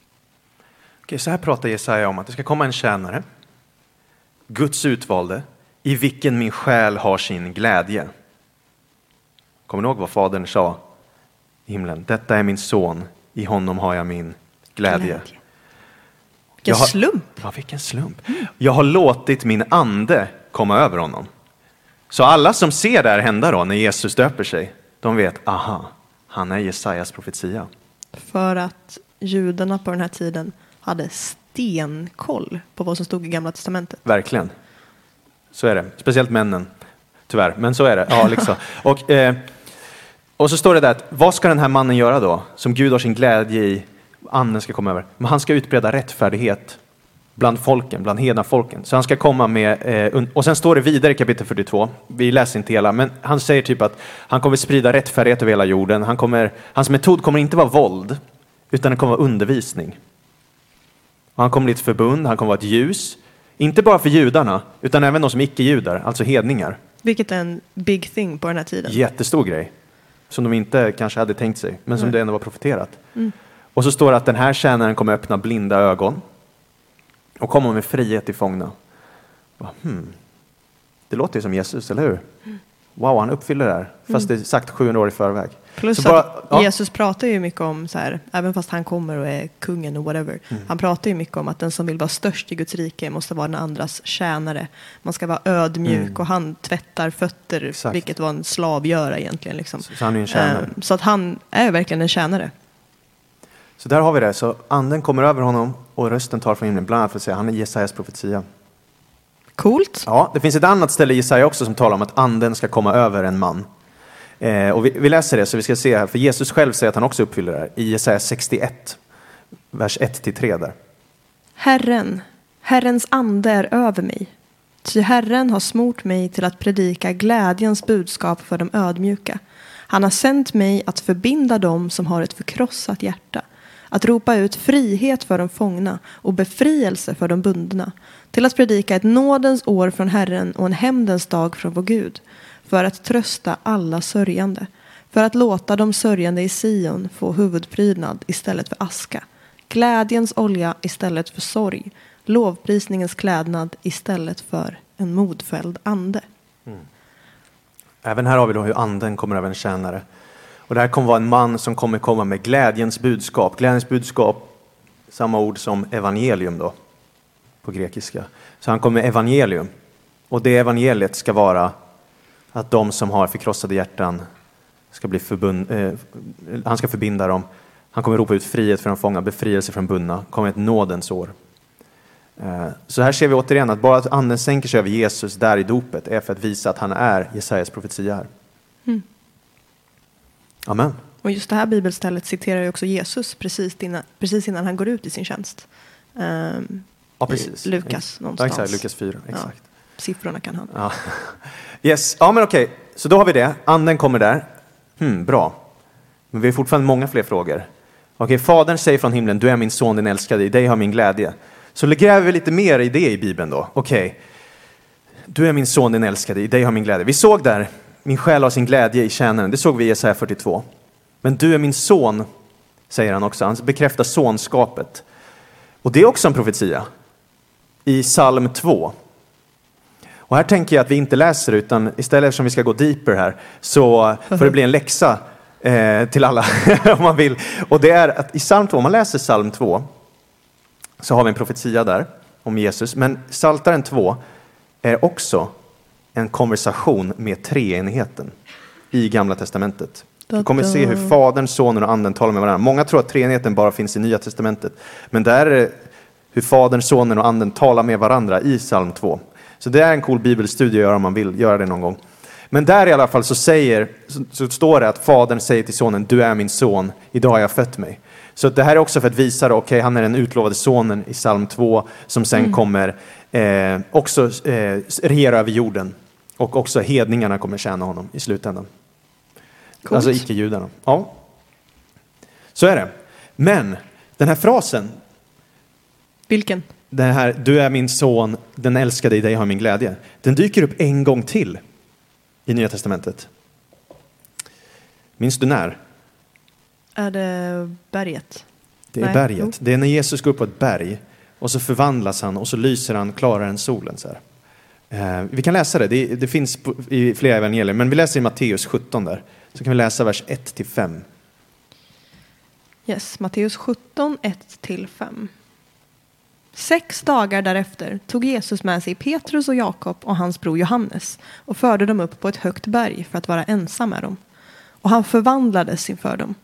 C: Okej, så här pratar Jesaja om att det ska komma en tjänare, Guds utvalde, i vilken min själ har sin glädje. Kommer ni ihåg vad Fadern sa i himlen? Detta är min son, i honom har jag min glädje.
A: Vilken
C: har-
A: slump!
C: Ja, vilken slump. Jag har låtit min ande komma över honom. Så alla som ser det här hända då, när Jesus döper sig, de vet, aha, han är Jesajas profetia.
A: För att judarna på den här tiden hade stenkoll på vad som stod i Gamla Testamentet.
C: Verkligen. Så är det. Speciellt männen, tyvärr. Men så är det. Ja, liksom. och, eh, och så står det där att vad ska den här mannen göra då? Som Gud har sin glädje i, anden ska komma över. Men han ska utbreda rättfärdighet bland folken, bland hedna folken. Så han ska komma med, eh, och sen står det vidare i kapitel 42, vi läser inte hela, men han säger typ att han kommer sprida rättfärdighet över hela jorden. Han kommer, hans metod kommer inte vara våld, utan det kommer vara undervisning. Och han kommer bli ett förbund, han kommer vara ett ljus. Inte bara för judarna, utan även de som icke-judar, alltså hedningar.
A: Vilket är en big thing på den här tiden.
C: Jättestor grej. Som de inte kanske hade tänkt sig, men som
A: Nej.
C: det ändå var profeterat.
A: Mm.
C: Och så står det att den här tjänaren kommer öppna blinda ögon och komma med frihet till fångna. Hmm. Det låter ju som Jesus, eller hur? Wow, han uppfyller det här, fast det är sagt 700 år i förväg.
A: Plus
C: Så bara-
A: att
C: ja.
A: Jesus pratar ju mycket om, så här, även fast han kommer och är kungen och whatever,
C: Mm.
A: han pratar ju mycket om att den som vill vara störst i Guds rike måste vara den andras tjänare. Man ska vara ödmjuk
C: Mm.
A: och han tvättar fötter,
C: Exakt.
A: vilket vad en slav gör egentligen. Liksom.
C: Så han är en tjänare.
A: Ehm, Så att han är verkligen en tjänare.
C: Så där har vi det. Så anden kommer över honom och rösten tar från himlen, bland annat för att säga han är Jesajas profetia.
A: Coolt.
C: Ja, det finns ett annat ställe i Jesaja också som talar om att anden ska komma över en man. Eh, och vi, vi läser det så vi ska se här, för Jesus själv säger att han också uppfyller det här i Jesaja 61, vers 1-3 där.
A: Herren, Herrens ande är över mig. Ty Herren har smort mig till att predika glädjens budskap för de ödmjuka. Han har sänt mig att förbinda dem som har ett förkrossat hjärta, att ropa ut frihet för de fångna och befrielse för de bundna, till att predika ett nådens år från Herren och en hämndens dag från vår Gud, för att trösta alla sörjande, för att låta de sörjande i Sion få huvudprydnad istället för aska, glädjens olja istället för sorg, lovprisningens klädnad istället för en modfälld ande. Mm.
C: Även här har vi då hur anden kommer över en tjänare. Och det här kommer vara en man som kommer komma med glädjens budskap. Glädjens budskap, samma ord som evangelium då, på grekiska. Så han kommer med evangelium. Och det evangeliet ska vara att de som har förkrossade hjärtan ska bli förbund, eh, han ska förbinda dem. Han kommer ropa ut frihet för de fångna, befrielse för de bundna, kommer ett nådens år. Eh, Så här ser vi återigen att bara att anden sänker sig över Jesus där i dopet är för att visa att han är Jesajas profetia här.
A: Mm.
C: Amen.
A: Och just det här bibelstället citerar ju också Jesus precis innan, precis innan han går ut i sin tjänst. Ehm,
C: Ja, precis.
A: Lukas
C: Ja,
A: någonstans.
C: exakt, Lukas 4. Exakt.
A: siffrorna kan han.
C: Ja. Yes, ja men okej, så då har vi det. Anden kommer där. Hmm, bra. Men vi har fortfarande många fler frågor. Okej, Fadern säger från himlen, du är min son, den älskade, i dig har min glädje. Så gräver vi lite mer i det i Bibeln då. Okej, du är min son, den älskade, i dig har min glädje. Vi såg där, min själ har sin glädje i tjänaren. Det såg vi i Jesaja 42. Men du är min son, säger han också. Han bekräftar sonskapet. Och det är också en profetia. I psalm 2. Och här tänker jag att vi inte läser utan istället eftersom vi ska gå deeper här så får det bli en läxa eh, till alla om man vill. Och det är att i psalm 2, om man läser psalm 2 så har vi en profetia där om Jesus. Men Psaltaren 2 är också en konversation med treenigheten i Gamla Testamentet. Du kommer se hur Fadern, Sonen och Anden talar med varandra. Många tror att treenigheten bara finns i Nya Testamentet. Men där är det hur Fadern, Sonen och Anden talar med varandra i psalm 2. Så det är en cool bibelstudie att göra om man vill göra det någon gång. Men där i alla fall så, säger, så, står det att Fadern säger till Sonen, du är min son, idag har jag fött mig. Så det här är också för att visa, okej, okay, han är den utlovade sonen i psalm 2 som sen
A: Mm.
C: kommer eh, också eh, regera över jorden. Och också hedningarna kommer tjäna honom i slutändan.
A: Coolt.
C: Alltså icke-judarna. Ja. Så är det. Men den här frasen,
A: Vilken?
C: den här du är min son, den älskade i dig har min glädje. Den dyker upp en gång till i Nya Testamentet. Minns du när?
A: Är det berget?
C: Det är
A: Nej.
C: berget. Det är när Jesus går upp på ett berg och så förvandlas han och så lyser han klarare än solen. Så här. Eh, vi kan läsa det, det, det finns på, i flera evangelier, men vi läser i Matteus 17 där. Så kan vi läsa vers 1 till 5.
A: Yes, Matteus 17, 1-5. Sex dagar därefter tog Jesus med sig Petrus och Jakob och hans bror Johannes och förde dem upp på ett högt berg för att vara ensam med dem. Och han förvandlades inför dem.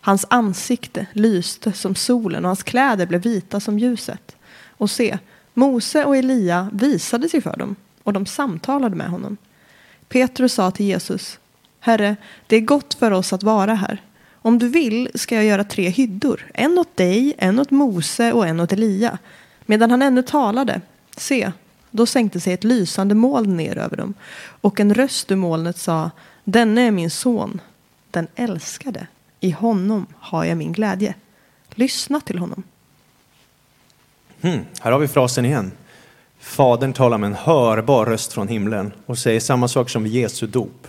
A: Hans ansikte lyste som solen och hans kläder blev vita som ljuset. Och se, Mose och Elia visade sig för dem och de samtalade med honom. Petrus sa till Jesus, Herre, det är gott för oss att vara här. Om du vill ska jag göra tre hyddor, en åt dig, en åt Mose och en åt Elia. Medan han ännu talade, se, då sänkte sig ett lysande moln ner över dem och en röst ur molnet sa, denne är min son, den älskade. I honom har jag min glädje. Lyssna till honom.
C: Hmm, här har vi frasen igen. Fadern talar med en hörbar röst från himlen och säger samma sak som vid Jesu dop.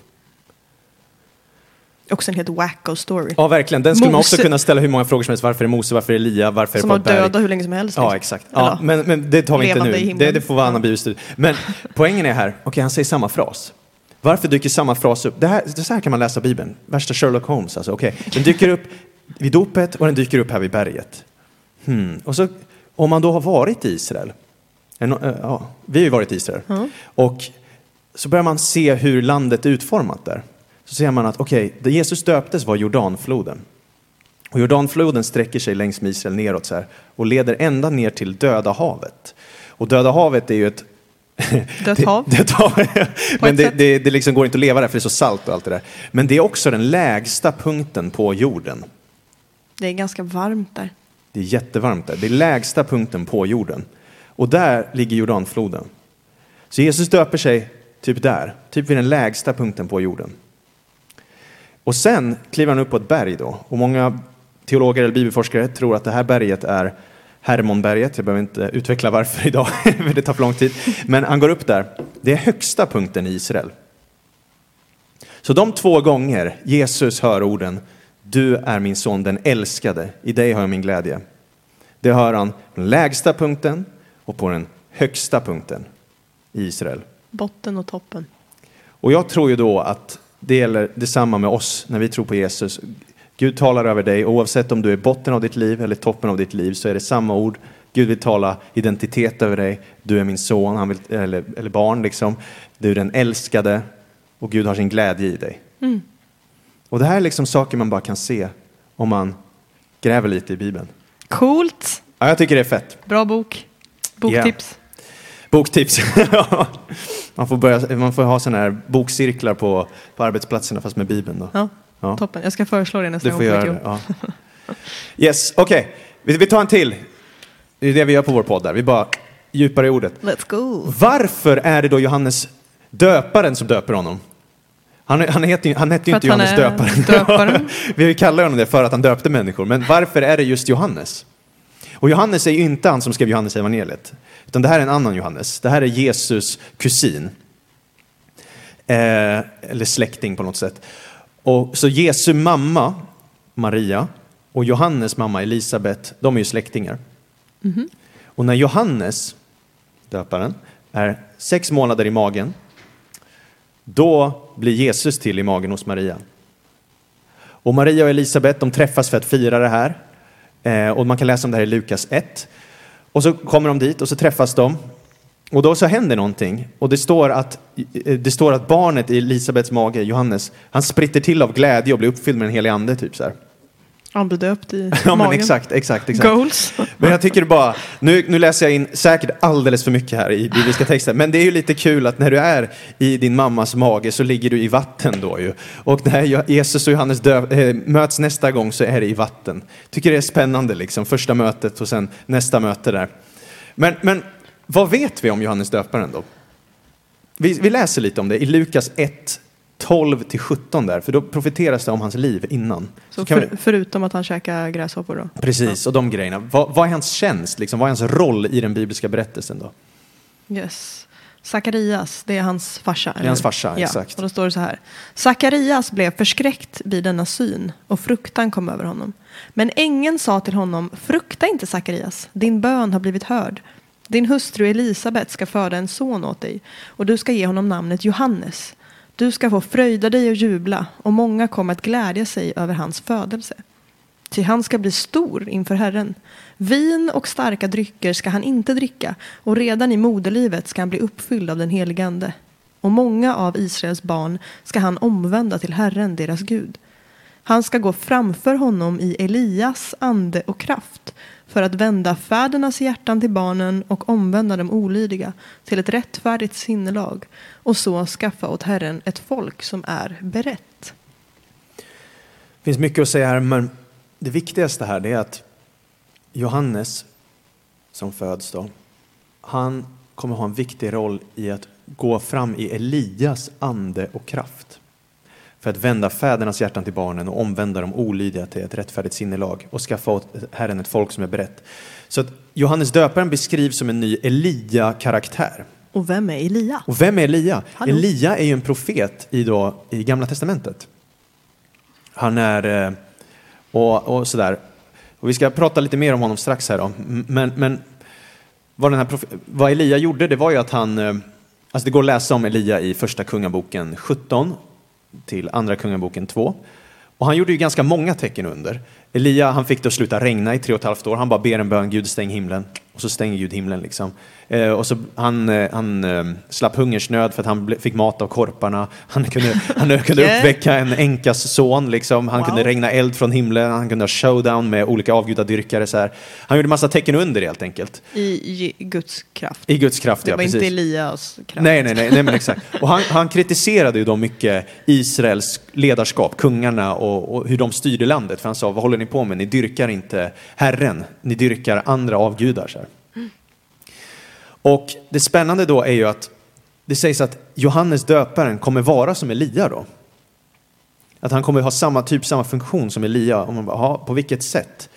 A: Också en helt wacko story.
C: Ja, verkligen. Den skulle man också
A: Mose-
C: kunna ställa hur många frågor som helst. Varför är Mose? Varför är Elia? Varför är
A: Som
C: det på berg?
A: döda hur länge som helst.
C: Ja,
A: liksom.
C: exakt. Ja, men, men det tar vi inte nu. Det, det får vara annan
A: Ja.
C: bibelstudie. Men poängen är här, okej, han säger samma fras. Varför dyker samma fras upp? Det här, det så här kan man läsa Bibeln. Värsta Sherlock Holmes, alltså. Okej, den dyker upp vid dopet och den dyker upp här vid berget. Hmm. Och så, om man då har varit i Israel, no- eh, ja, vi har ju varit i Israel,
A: Ja.
C: och så börjar man se hur landet är utformat där. Så ser man att okej, där Jesus döptes var Jordanfloden. Och Jordanfloden sträcker sig längs med Israel neråt så här och leder ända ner till Döda havet. Och Döda havet är ju ett
A: Dött hav.
C: Dött hav. Men det, det, det liksom går inte att leva där för det är så salt och allt det där. Men det är också den lägsta punkten på jorden.
A: Det är ganska varmt där.
C: Det är jättevarmt där. Det är lägsta punkten på jorden. Och där ligger Jordanfloden. Så Jesus döper sig typ där, typ vid den lägsta punkten på jorden. Och sen kliver han upp på ett berg då. Och många teologer eller bibelforskare tror att det här berget är Hermonberget. Jag behöver inte utveckla varför idag, för det tar för lång tid. Men han går upp där. Det är högsta punkten i Israel. Så de två gånger Jesus hör orden Du är min son, den älskade, i dig har jag min glädje. Det hör han den lägsta punkten och på den högsta punkten i Israel.
A: Botten och toppen.
C: Och jag tror ju då att det gäller detsamma med oss när vi tror på Jesus. Gud talar över dig oavsett om du är botten av ditt liv eller toppen av ditt liv så är det samma ord. Gud vill tala identitet över dig. Du är min son, han vill, eller, eller barn liksom. Du är den älskade och Gud har sin glädje i dig.
A: Mm.
C: Och det här är liksom saker man bara kan se om man gräver lite i Bibeln.
A: Coolt.
C: Ja, jag tycker det är fett.
A: Bra bok. Boktips.
C: Boktips. man, får börja, man får ha sådana här bokcirklar på, på arbetsplatserna fast med Bibeln. Då.
A: Ja,
C: Ja.
A: toppen. Jag ska föreslå det nästa gång
C: det. Ja. Yes, okej. Vi, vi tar en till. Det är det vi gör på vår podd där. Vi bara djupar i ordet.
A: Let's go.
C: Varför är det då Johannes döparen som döper honom? Han, han, heter, han hette ju inte Johannes döparen.
A: döparen.
C: Vi kallar honom det för att han döpte människor. Men varför är det just Johannes? Och Johannes är ju inte han som skrev Johannes evangeliet. Utan det här är en annan Johannes. Det här är Jesus kusin. Eh, eller släkting på något sätt. Och, så Jesu mamma, Maria, och Johannes mamma Elisabet, de är ju släktingar. Och när Johannes, döparen, är sex månader i magen, då blir Jesus till i magen hos Maria. Och Maria och Elisabet, de träffas för att fira det här. Eh, och man kan läsa om det här i Lukas 1. Och så kommer de dit och så träffas de. Och då så händer någonting. Och det står att, eh, det står att barnet i Elisabets mage, Johannes, han spritter till av glädje och blir uppfylld med den helige ande. Typ så här.
A: Han blir döpt i
C: Ja men
A: magen.
C: exakt, exakt, exakt.
A: Goals.
C: Men jag tycker bara, nu, nu läser jag in säkert alldeles för mycket här i bibliska texter, men det är ju lite kul att när du är i din mammas mage så ligger du i vatten då ju. Och när Jesus och Johannes dö, äh, möts nästa gång så är det i vatten. Tycker det är spännande liksom, första mötet och sen nästa möte där. Men, men vad vet vi om Johannes döparen då? Vi, vi läser lite om det i Lukas 1, 12 till 17 där, för då profeteras det om hans liv innan.
A: Så
C: kan
A: för, förutom att han käkar gräshoppor då?
C: Precis, och de grejerna. Vad, vad är hans tjänst? Liksom? Vad är hans roll i den bibliska berättelsen då?
A: Yes. Sakarias, det är hans farsa.
C: är hans farsa,
A: ja.
C: exakt.
A: Och då står det så här. Sakarias blev förskräckt vid denna syn och fruktan kom över honom. Men ängeln sa till honom, frukta inte Sakarias, din bön har blivit hörd. Din hustru Elisabet ska föda en son åt dig och du ska ge honom namnet Johannes. Du ska få fröjda dig och jubla och många kommer att glädja sig över hans födelse. Ty han ska bli stor inför Herren. Vin och starka drycker ska han inte dricka och redan i moderlivet ska han bli uppfylld av den helige Ande. Och många av Israels barn ska han omvända till Herren, deras Gud. Han ska gå framför honom i Elias ande och kraft för att vända fädernas hjärtan till barnen och omvända de olydiga till ett rättfärdigt sinnelag och så skaffa åt Herren ett folk som är berett.
C: Det finns mycket att säga här, men det viktigaste här är att Johannes, som föds då, han kommer ha en viktig roll i att gå fram i Elias ande och kraft. För att vända fädernas hjärtan till barnen och omvända de olydiga till ett rättfärdigt sinnelag och skaffa åt Herren ett folk som är berett. Så att Johannes döparen beskrivs som en ny Elia-karaktär.
A: Och vem är Elia?
C: Och vem är Elia?
A: Hallå.
C: Elia är ju en profet i, då, i Gamla Testamentet. Han är, eh, och, och sådär. Och vi ska prata lite mer om honom strax här då. Men, men vad, den här vad Elia gjorde, det var ju att han, eh, alltså det går att läsa om Elia i första kungaboken 17 till andra kungaboken 2. Och han gjorde ju ganska många tecken under. Elia, han fick det att sluta regna i tre och ett halvt år. Han bara ber en bön, Gud stäng himlen. Och så stänger Gud himlen liksom. Eh, och så han, eh, han eh, slapp hungersnöd för att han fick mat av korparna. Han kunde, han kunde
A: Yeah.
C: uppväcka en änkas son liksom. Han
A: Wow.
C: kunde regna eld från himlen. Han kunde ha showdown med olika avgudadyrkare så här. Han gjorde massa tecken under helt enkelt.
A: I Guds kraft.
C: I Guds kraft,
A: Det
C: ja
A: var
C: precis.
A: inte Elias kraft.
C: Nej, nej, nej, nej men exakt. Och han, han kritiserade ju då mycket Israels ledarskap, kungarna och, och hur de styrde landet. För han sa, vad håller ni på med? Ni dyrkar inte Herren, ni dyrkar andra avgudar. Så här. Och det spännande då är ju att det sägs att Johannes döparen kommer vara som Elia då. Att han kommer ha samma typ, samma funktion som Elia. Och man bara, på vilket sätt?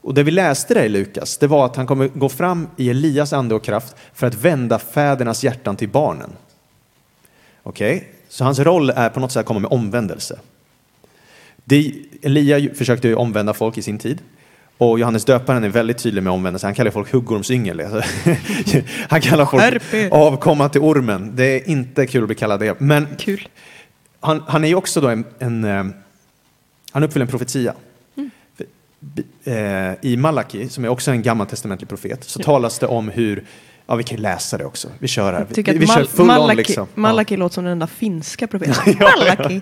C: Och det vi läste där i Lukas, det var att han kommer gå fram i Elias ande och kraft för att vända fädernas hjärtan till barnen. Okej, så hans roll är på något sätt att komma med omvändelse. Det, Elia försökte ju omvända folk i sin tid. Och Johannes döparen är väldigt tydlig med omvändelse. Han kallar folk huggormsyngel. Alltså, han kallar folk avkomma till ormen. Det är inte kul att bli kallad det. Men
A: Kul.
C: han, han är ju också då en, en eh, han uppfyller en profetia.
A: Mm.
C: Eh, I Malaki, som är också en gammaltestamentlig profet, så talas det om hur, ja vi kan läsa det också, vi kör här. Vi, vi kör full
A: Malaki,
C: on liksom.
A: Malaki låter som den där finska profeten. Malaki.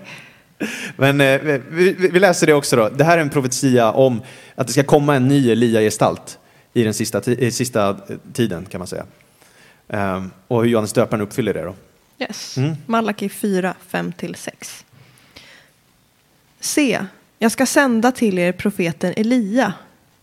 C: Men eh, vi, vi läser det också då. Det här är en profetia om att det ska komma en ny Elia-gestalt i den sista, i sista eh, tiden kan man säga. Ehm, och hur Johannes döparen uppfyller det då.
A: Yes.
C: Mm.
A: Malaki 4, 5-6. Se, jag ska sända till er profeten Elia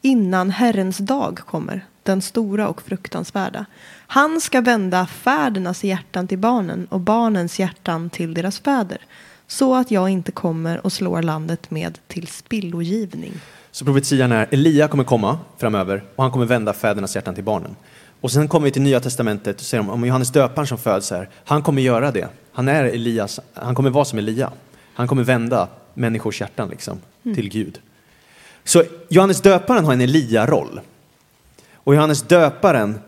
A: innan Herrens dag kommer, den stora och fruktansvärda. Han ska vända fädernas hjärtan till barnen och barnens hjärtan till deras fäder, så att jag inte kommer och slår landet med till spillogivning.
C: Så profetian är Elia kommer komma framöver och han kommer vända fädernas hjärtan till barnen. Och sen kommer vi till Nya Testamentet och de om Johannes döparen som föds här, han kommer göra det. Han är Elias, han kommer vara som Elia. Han kommer vända människors hjärtan liksom till Gud. Så Johannes döparen har en Elia-roll. Och Johannes döparen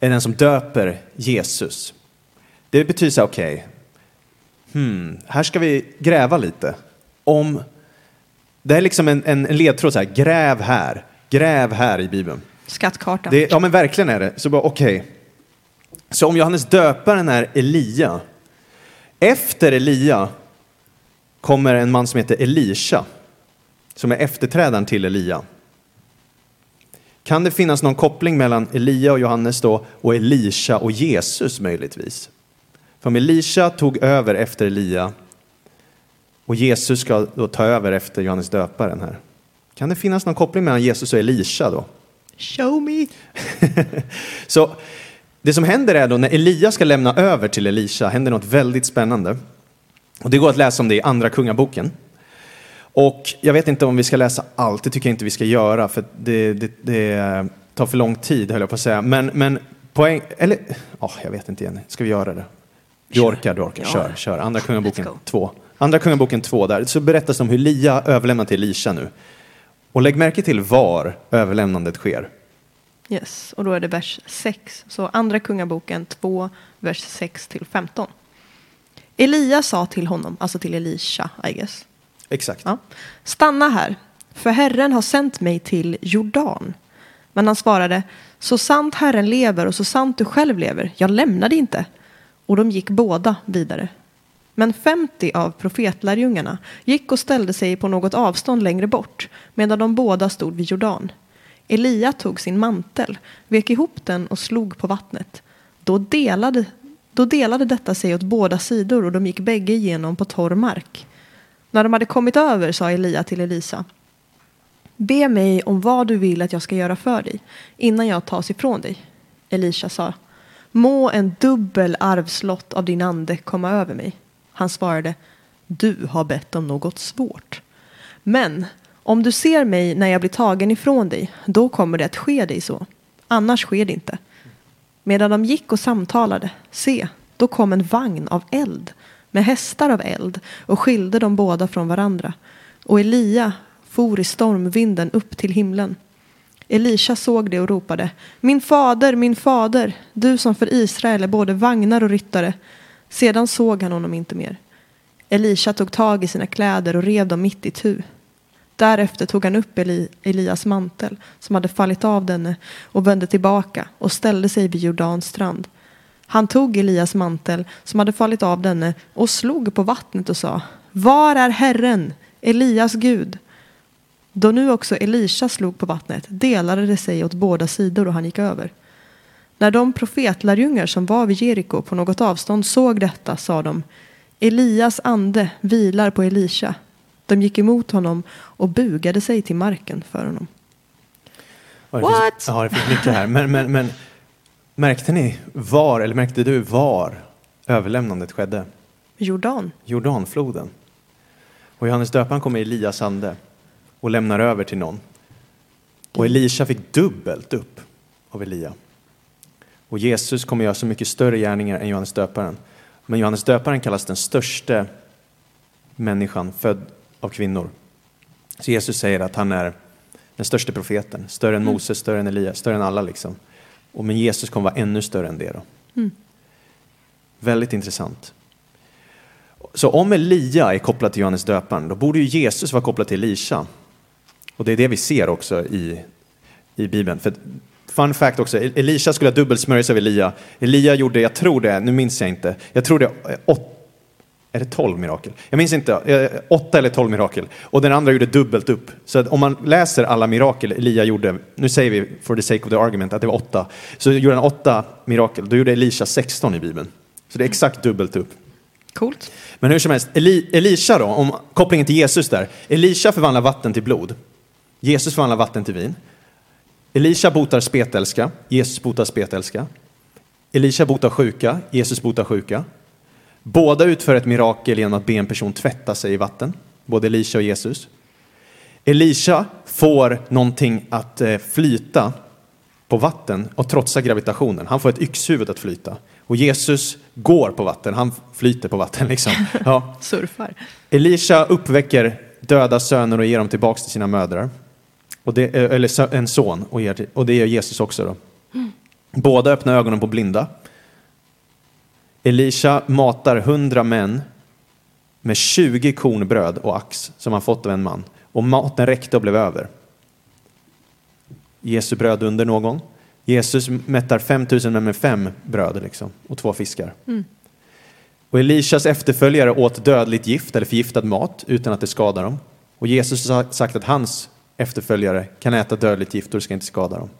C: är den som döper Jesus. Det betyder så okej, hmm, här ska vi gräva lite om det är liksom en, en, en ledtråd så här, gräv här, gräv här i Bibeln.
A: Skattkarta.
C: Det, ja men verkligen är det. Så bara okej. Så om Johannes döparen är Elia, efter Elia kommer en man som heter Elisha, som är efterträdaren till Elia. Kan det finnas någon koppling mellan Elia och Johannes då och Elisha och Jesus möjligtvis? För om Elisha tog över efter Elia och Jesus ska då ta över efter Johannes döparen här. Kan det finnas någon koppling mellan Jesus och Elisha då?
A: Show me!
C: Så det som händer är då när Elia ska lämna över till Elisha händer något väldigt spännande. Och det går att läsa om det i Andra Kungaboken. Och jag vet inte om vi ska läsa allt, det tycker jag inte vi ska göra för det, det, det tar för lång tid höll jag på att säga. Men, men poäng, eller, ja, jag vet inte Jenny, ska vi göra det? Du orkar, du orkar,
A: Ja.
C: kör, kör. Andra Kungaboken
A: Let's go.
C: 2. Andra Kungaboken 2 där, så berättas om hur Elia överlämnar till Elisha nu. Och lägg märke till var överlämnandet sker.
A: Yes, och då är det vers 6. Så andra kungaboken 2, vers 6 till 15. Elia sa till honom, alltså till Elisha, I guess.
C: Exakt.
A: Ja. Stanna här, för Herren har sänt mig till Jordan. Men han svarade, så sant Herren lever och så sant du själv lever, jag lämnar dig inte. Och de gick båda vidare. Men 50 av profetlärjungarna gick och ställde sig på något avstånd längre bort, medan de båda stod vid Jordan. Elia tog sin mantel, vek ihop den och slog på vattnet. Då delade, då delade detta sig åt båda sidor och de gick bägge igenom på torr mark. När de hade kommit över sa Elia till Elisa. Be mig om vad du vill att jag ska göra för dig innan jag tas ifrån dig. Elisha sa. Må en dubbel arvslott av din ande komma över mig. Han svarade. Du har bett om något svårt. Men om du ser mig när jag blir tagen ifrån dig, då kommer det att ske dig så. Annars sker det inte. Medan de gick och samtalade, se, då kom en vagn av eld med hästar av eld och skilde de båda från varandra. Och Elia for i stormvinden upp till himlen. Elisha såg det och ropade, min fader, min fader, du som för Israel är både vagnar och ryttare. Sedan såg han honom inte mer. Elisha tog tag i sina kläder och rev dem mitt i tu. Därefter tog han upp Eli, Elias mantel som hade fallit av denne och vände tillbaka och ställde sig vid Jordans strand. Han tog Elias mantel som hade fallit av denne och slog på vattnet och sa Var är Herren, Elias Gud? Då nu också Elisha slog på vattnet delade det sig åt båda sidor och han gick över. När de profetlärjungar som var vid Jeriko på något avstånd såg detta sa de Elias ande vilar på Elisha. De gick emot honom och bugade sig till marken för honom.
C: Ja, det
A: What?
C: Finns, ja, det finns mycket här. Men, men, men märkte ni var, eller märkte du var överlämnandet skedde?
A: Jordan.
C: Jordanfloden. Och Johannes döparen kommer i Elias ande och lämnar över till någon. Och Elisha fick dubbelt upp av Elia. Och Jesus kommer göra så mycket större gärningar än Johannes döparen. Men Johannes döparen kallas den största människan född av kvinnor. Så Jesus säger att han är den största profeten, större än Moses, större än Elia, större än alla liksom. Och men Jesus kommer vara ännu större än det då.
A: Mm.
C: Väldigt intressant. Så om Elia är kopplad till Johannes döparen, då borde ju Jesus vara kopplad till Elisha. Och det är det vi ser också i, i Bibeln. För fun fact också, Elisha skulle ha dubbelsmörjs av Elia. Elia gjorde, jag tror det, nu minns jag inte, jag tror det är åt, är det 12 mirakel? Jag minns inte, eh, 8 eller 12 mirakel. Och den andra gjorde dubbelt upp. Så om man läser alla mirakel Elia gjorde, nu säger vi for the sake of the argument att det var 8, så gjorde han 8 mirakel, då gjorde Elisha 16 i Bibeln. Så det är exakt dubbelt upp.
A: Coolt.
C: Men hur som helst, Eli, Elisha då, om kopplingen till Jesus där. Elisha förvandlar vatten till blod. Jesus förvandlar vatten till vin. Elisha botar spetälska. Jesus botar spetälska. Elisha botar sjuka. Jesus botar sjuka. Båda utför ett mirakel genom att be en person tvätta sig i vatten. Både Elisha och Jesus. Elisha får någonting att eh, flyta på vatten och trotsa gravitationen. Han får ett yxhuvud att flyta. Och Jesus går på vatten, han flyter på vatten liksom. Ja.
A: Surfar.
C: Elisha uppväcker döda söner och ger dem tillbaks till sina mödrar. Och det, eh, eller en son, och, ger och det gör Jesus också. Då. Båda öppnar ögonen på blinda. Elisha matar hundra män med 20 korn bröd och ax som han fått av en man. Och maten räckte och blev över. Jesu bröd under någon. Jesus mättar 5000 män med fem bröd liksom, och två fiskar. Och Elishas efterföljare åt dödligt gift eller förgiftad mat utan att det skadar dem. Och Jesus har sagt att hans efterföljare kan äta dödligt gift och det ska inte skada dem.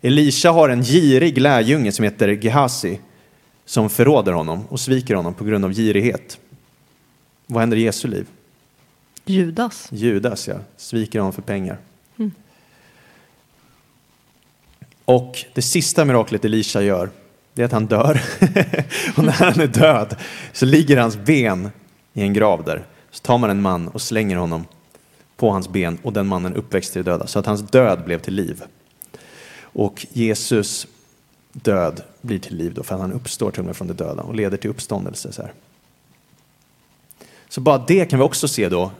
C: Elisha har en girig lärjunge som heter Gehazi som förråder honom och sviker honom på grund av girighet. Vad händer i Jesu liv?
A: Judas.
C: Judas, ja. Sviker honom för pengar. Och det sista miraklet Elisha gör, det är att han dör. och när han är död så ligger hans ben i en grav där. Så tar man en man och slänger honom på hans ben och den mannen till det döda. Så att hans död blev till liv. Och Jesus död blir till liv då, för att han uppstår till och med från det döda och leder till uppståndelse. Så, här. så bara det kan vi också se då,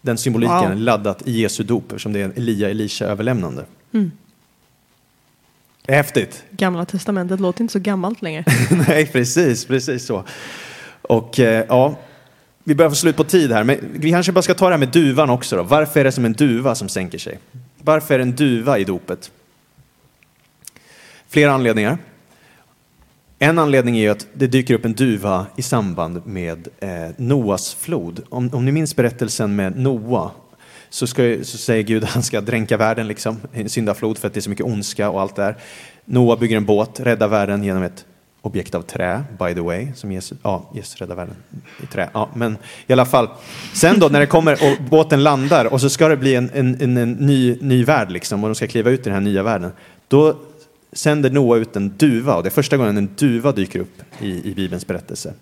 C: den symboliken
A: Wow.
C: laddat i Jesu dop, eftersom det är en Elia-Elisha-överlämnande. Häftigt!
A: Gamla testamentet låter inte så gammalt längre.
C: Nej, precis, precis så. Och eh, ja, vi börjar få slut på tid här, men vi kanske bara ska ta det här med duvan också då. Varför är det som en duva som sänker sig? Varför är det en duva i dopet? Flera anledningar. En anledning är ju att det dyker upp en duva i samband med eh, Noas flod. Om, om ni minns berättelsen med Noa så, ska, så säger Gud att han ska dränka världen liksom, i en syndaflod för att det är så mycket ondska och allt det där. Noa bygger en båt, räddar världen genom ett objekt av trä, by the way, som Jesus, ja, Jesus räddar världen i trä. Ja, men i alla fall. Sen då när det kommer och båten landar och så ska det bli en, en, en, en ny, ny värld liksom och de ska kliva ut i den här nya världen. Då sänder Noa ut en duva och det är första gången en duva dyker upp i, i Bibelns berättelse.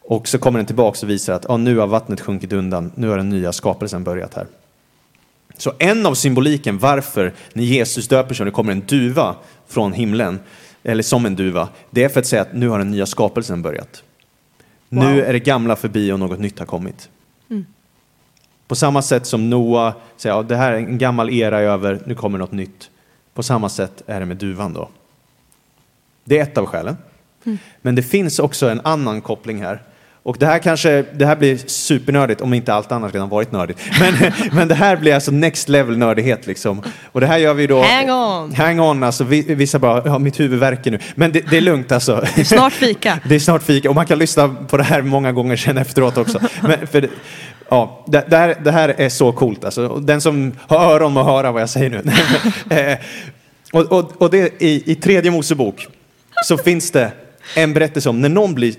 C: Och så kommer den tillbaka och visar att ja, nu har vattnet sjunkit undan, nu har den nya skapelsen börjat här. Så en av symboliken varför när Jesus döper sig och det kommer en duva från himlen, eller som en duva, det är för att säga att nu har den nya skapelsen börjat.
A: Wow.
C: Nu är det gamla förbi och något nytt har kommit. På samma sätt som Noa säger att det här är en gammal era över, nu kommer något nytt. På samma sätt är det med duvan då. Det är ett av skälen. Men det finns också en annan koppling här. Och det här kanske, det här blir supernördigt om inte allt annat redan varit nördigt. Men, men det här blir alltså next level nördighet liksom. Och det här gör vi då...
A: Hang on.
C: Hang on, alltså vi- vissa bara, ja mitt huvud värker nu. Men det, det är lugnt alltså.
A: Snart fika.
C: Det är snart fika och man kan lyssna på det här många gånger sen efteråt också. Men för det, ja, det, det, här, det här är så coolt alltså. Den som har öron må höra vad jag säger nu. Eh, och, och, och det, i, I tredje Mosebok så finns det en berättelse om när någon blir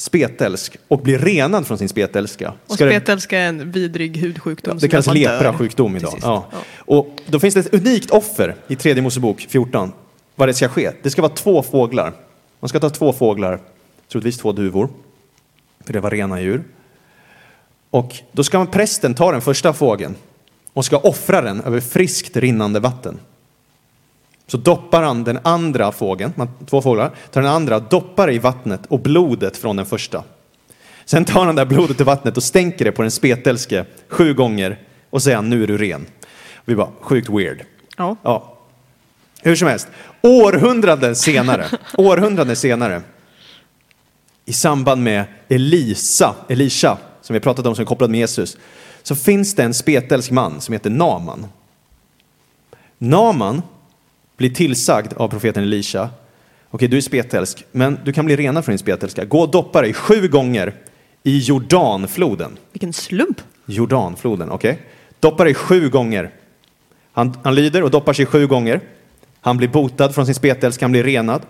C: spetälsk och blir renad från sin spetälska.
A: Och
C: ska det-
A: spetälska är en vidrig hudsjukdom.
C: det
A: som
C: kallas lepra-sjukdom idag. Ja.
A: Ja.
C: Och då finns det ett unikt offer i tredje Mosebok 14. Vad det ska ske. Det ska vara två fåglar. Man ska ta två fåglar, troligtvis två duvor. För det var rena djur. Och då ska man, prästen ta den första fågeln och ska offra den över friskt rinnande vatten. Så doppar han den andra fågeln, två fåglar, tar den andra, doppar i vattnet och blodet från den första. Sen tar han det där blodet i vattnet och stänker det på den spetälske sju gånger och säger nu är du ren. Vi bara, sjukt weird.
A: Ja.
C: Ja. Hur som helst, århundraden senare, århundraden senare, i samband med Elisa, Elisha, som vi pratat om som är kopplad med Jesus, så finns det en spetälsk man som heter Naman. Naman blir tillsagd av profeten Elisha, okej du är spetälsk, men du kan bli renad från din spetälska. Gå och doppa dig sju gånger i Jordanfloden.
A: Vilken slump.
C: Jordanfloden, okej. Doppar dig sju gånger. Han, han lyder och doppar sig sju gånger. Han blir botad från sin spetälska, han blir renad.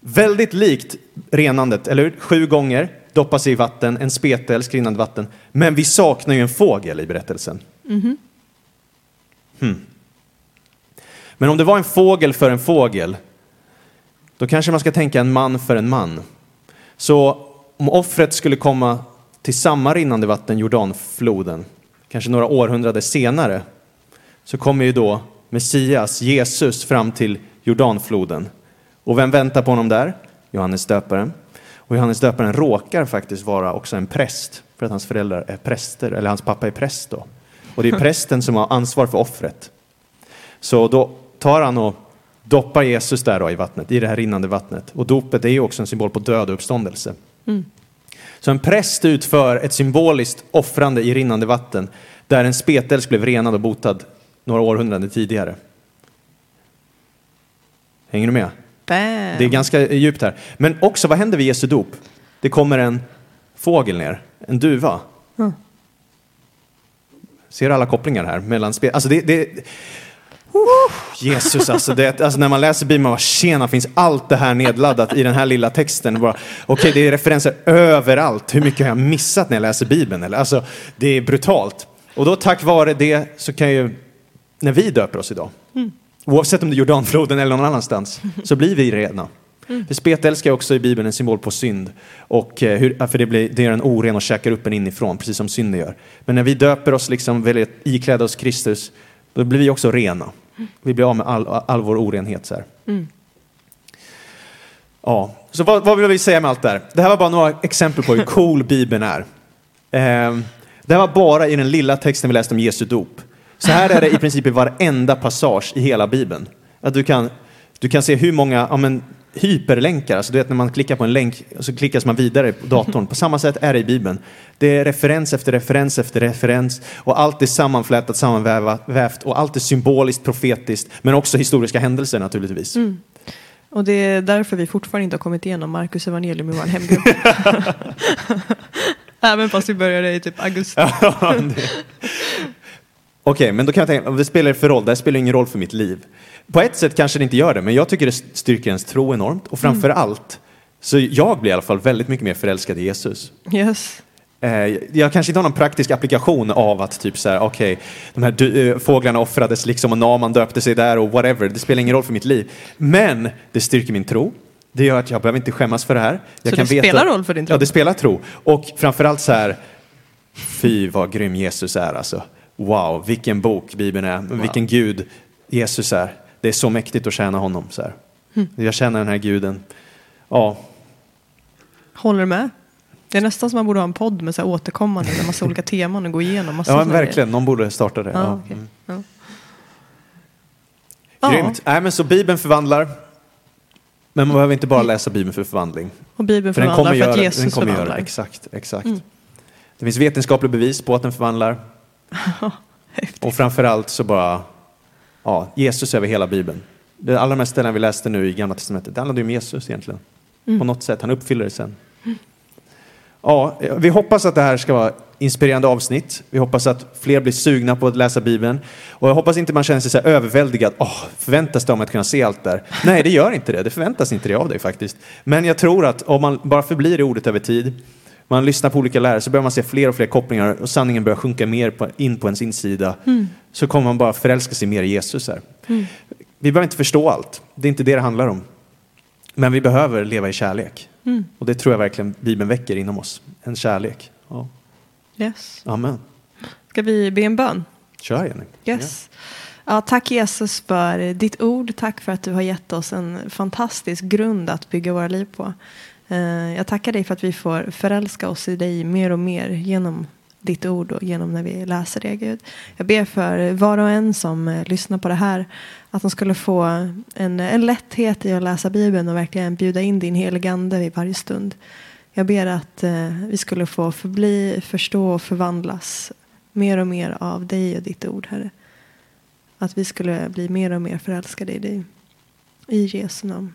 C: Väldigt likt renandet, eller hur? Sju gånger, doppar sig i vatten, en spetälsk, rinnande vatten. Men vi saknar ju en fågel i berättelsen. Hmm. Men om det var en fågel för en fågel, då kanske man ska tänka en man för en man. Så om offret skulle komma till samma rinnande vatten, Jordanfloden, kanske några århundraden senare, så kommer ju då Messias, Jesus, fram till Jordanfloden. Och vem väntar på honom där? Johannes döparen. Och Johannes döparen råkar faktiskt vara också en präst, för att hans föräldrar är präster, eller hans pappa är präst då. Och det är prästen som har ansvar för offret. Så då tar han och doppar Jesus där då i vattnet, i det här rinnande vattnet. Och dopet är ju också en symbol på död och uppståndelse. Så en präst utför ett symboliskt offrande i rinnande vatten där en spetälsk blev renad och botad några århundraden tidigare. Hänger du med?
A: Bam.
C: Det är ganska djupt här. Men också, vad händer vid Jesu dop? Det kommer en fågel ner, en duva.
A: Mm.
C: Ser alla kopplingar här mellan spel? Alltså det, det, Jesus, alltså, det, alltså när man läser Bibeln, man bara tjena, finns allt det här nedladdat i den här lilla texten? Okej, Okej, det är referenser överallt. Hur mycket har jag missat när jag läser Bibeln? Eller? Alltså, det är brutalt. Och då tack vare det så kan ju, när vi döper oss idag, oavsett om det är Jordanfloden eller någon annanstans, så blir vi rena. För spetälska är också i Bibeln en symbol på synd. Och, eh, hur, för det, blir, det gör en oren och käkar upp en inifrån, precis som synden gör. Men när vi döper oss, liksom väljer att ikläda oss Kristus, då blir vi också rena. Vi blir av med all, all vår orenhet. Så här. Ja, så vad, vad vill vi säga med allt det här? Det här var bara några exempel på hur cool Bibeln är. Ehm, det här var bara i den lilla texten vi läste om Jesu dop. Så här är det i princip i varenda passage i hela Bibeln. Att du, kan, du kan se hur många ja, men, hyperlänkar, alltså du vet när man klickar på en länk så klickas man vidare på datorn. På samma sätt är det i Bibeln. Det är referens efter referens efter referens och allt är sammanflätat, sammanvävt och allt är symboliskt, profetiskt, men också historiska händelser naturligtvis.
A: Och det är därför vi fortfarande inte har kommit igenom Markus evangelium i vår hemgrupp. Även fast vi började i typ augusti.
C: Okej, men då kan jag tänka, vad spelar det för roll? Det här spelar ingen roll för mitt liv. På ett sätt kanske det inte gör det, men jag tycker det styrker ens tro enormt. Och framför allt, så jag blir i alla fall väldigt mycket mer förälskad i Jesus.
A: Yes.
C: Eh, jag kanske inte har någon praktisk applikation av att typ så här, okej, de här du, eh, fåglarna offrades liksom och Naman döpte sig där och whatever. Det spelar ingen roll för mitt liv. Men det styrker min tro. Det gör att jag behöver inte skämmas för det här. Jag
A: Så det spelar roll för din tro?
C: Ja, det spelar tro. Och framförallt så här, fy vad grym Jesus är alltså. Wow, vilken bok Bibeln är, vilken Gud Jesus är. Det är så mäktigt att tjäna honom. Så här.
A: Hm.
C: Jag känner den här guden. Ja,
A: Håller du med? Det är nästan som man borde ha en podd med så här återkommande med massa olika teman och gå igenom massa
C: ja verkligen. Någon borde starta det.
A: grejer. Ja, okej.
C: Mm.
A: ja.
C: Grymt. Nej, men så Bibeln förvandlar. Men man behöver inte bara läsa Bibeln för förvandling.
A: och Bibeln
C: För
A: förvandlar för att
C: göra,
A: Jesus
C: den kommer göra
A: förvandlar.
C: det. Exakt, exakt.
A: Mm.
C: Det finns vetenskapliga bevis på att den förvandlar. Och framförallt så bara, ja, Jesus över hela Bibeln. Det allra mest ställen vi läste nu i Gamla Testamentet, det handlade ju om Jesus egentligen.
A: Mm.
C: På något sätt, han uppfyller det sen. Ja, vi hoppas att det här ska vara inspirerande avsnitt. Vi hoppas att fler blir sugna på att läsa Bibeln. Och jag hoppas inte man känner sig så här överväldigad. Åh, förväntas det om att kunna se allt där? Nej, det gör inte det. Det förväntas inte det av dig faktiskt. Men jag tror att om man bara förblir i ordet över tid, man lyssnar på olika lärare, så börjar man se fler och fler kopplingar och sanningen börjar sjunka mer på, in på ens insida. Så kommer man bara förälska sig mer i Jesus här. Vi behöver inte förstå allt. Det är inte det det handlar om. Men vi behöver leva i kärlek.
A: Mm.
C: Och det tror jag verkligen Bibeln väcker inom oss. En kärlek. Ja.
A: Yes.
C: Amen.
A: Ska vi be en bön?
C: Kör Jenny.
A: Yes. Ja, tack Jesus för ditt ord. Tack för att du har gett oss en fantastisk grund att bygga våra liv på. Eh, jag tackar dig för att vi får förälska oss i dig mer och mer genom ditt ord och genom när vi läser det Gud. Jag ber för var och en som eh, lyssnar på det här att de skulle få en, en lätthet i att läsa Bibeln och verkligen bjuda in din heligande vid varje stund. Jag ber att eh, vi skulle få förbli, förstå och förvandlas mer och mer av dig och ditt ord, Herre. Att vi skulle bli mer och mer förälskade i dig. I Jesu namn.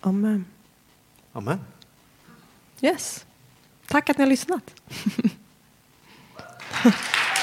A: Amen.
C: Amen.
A: Yes. Tack att ni har lyssnat.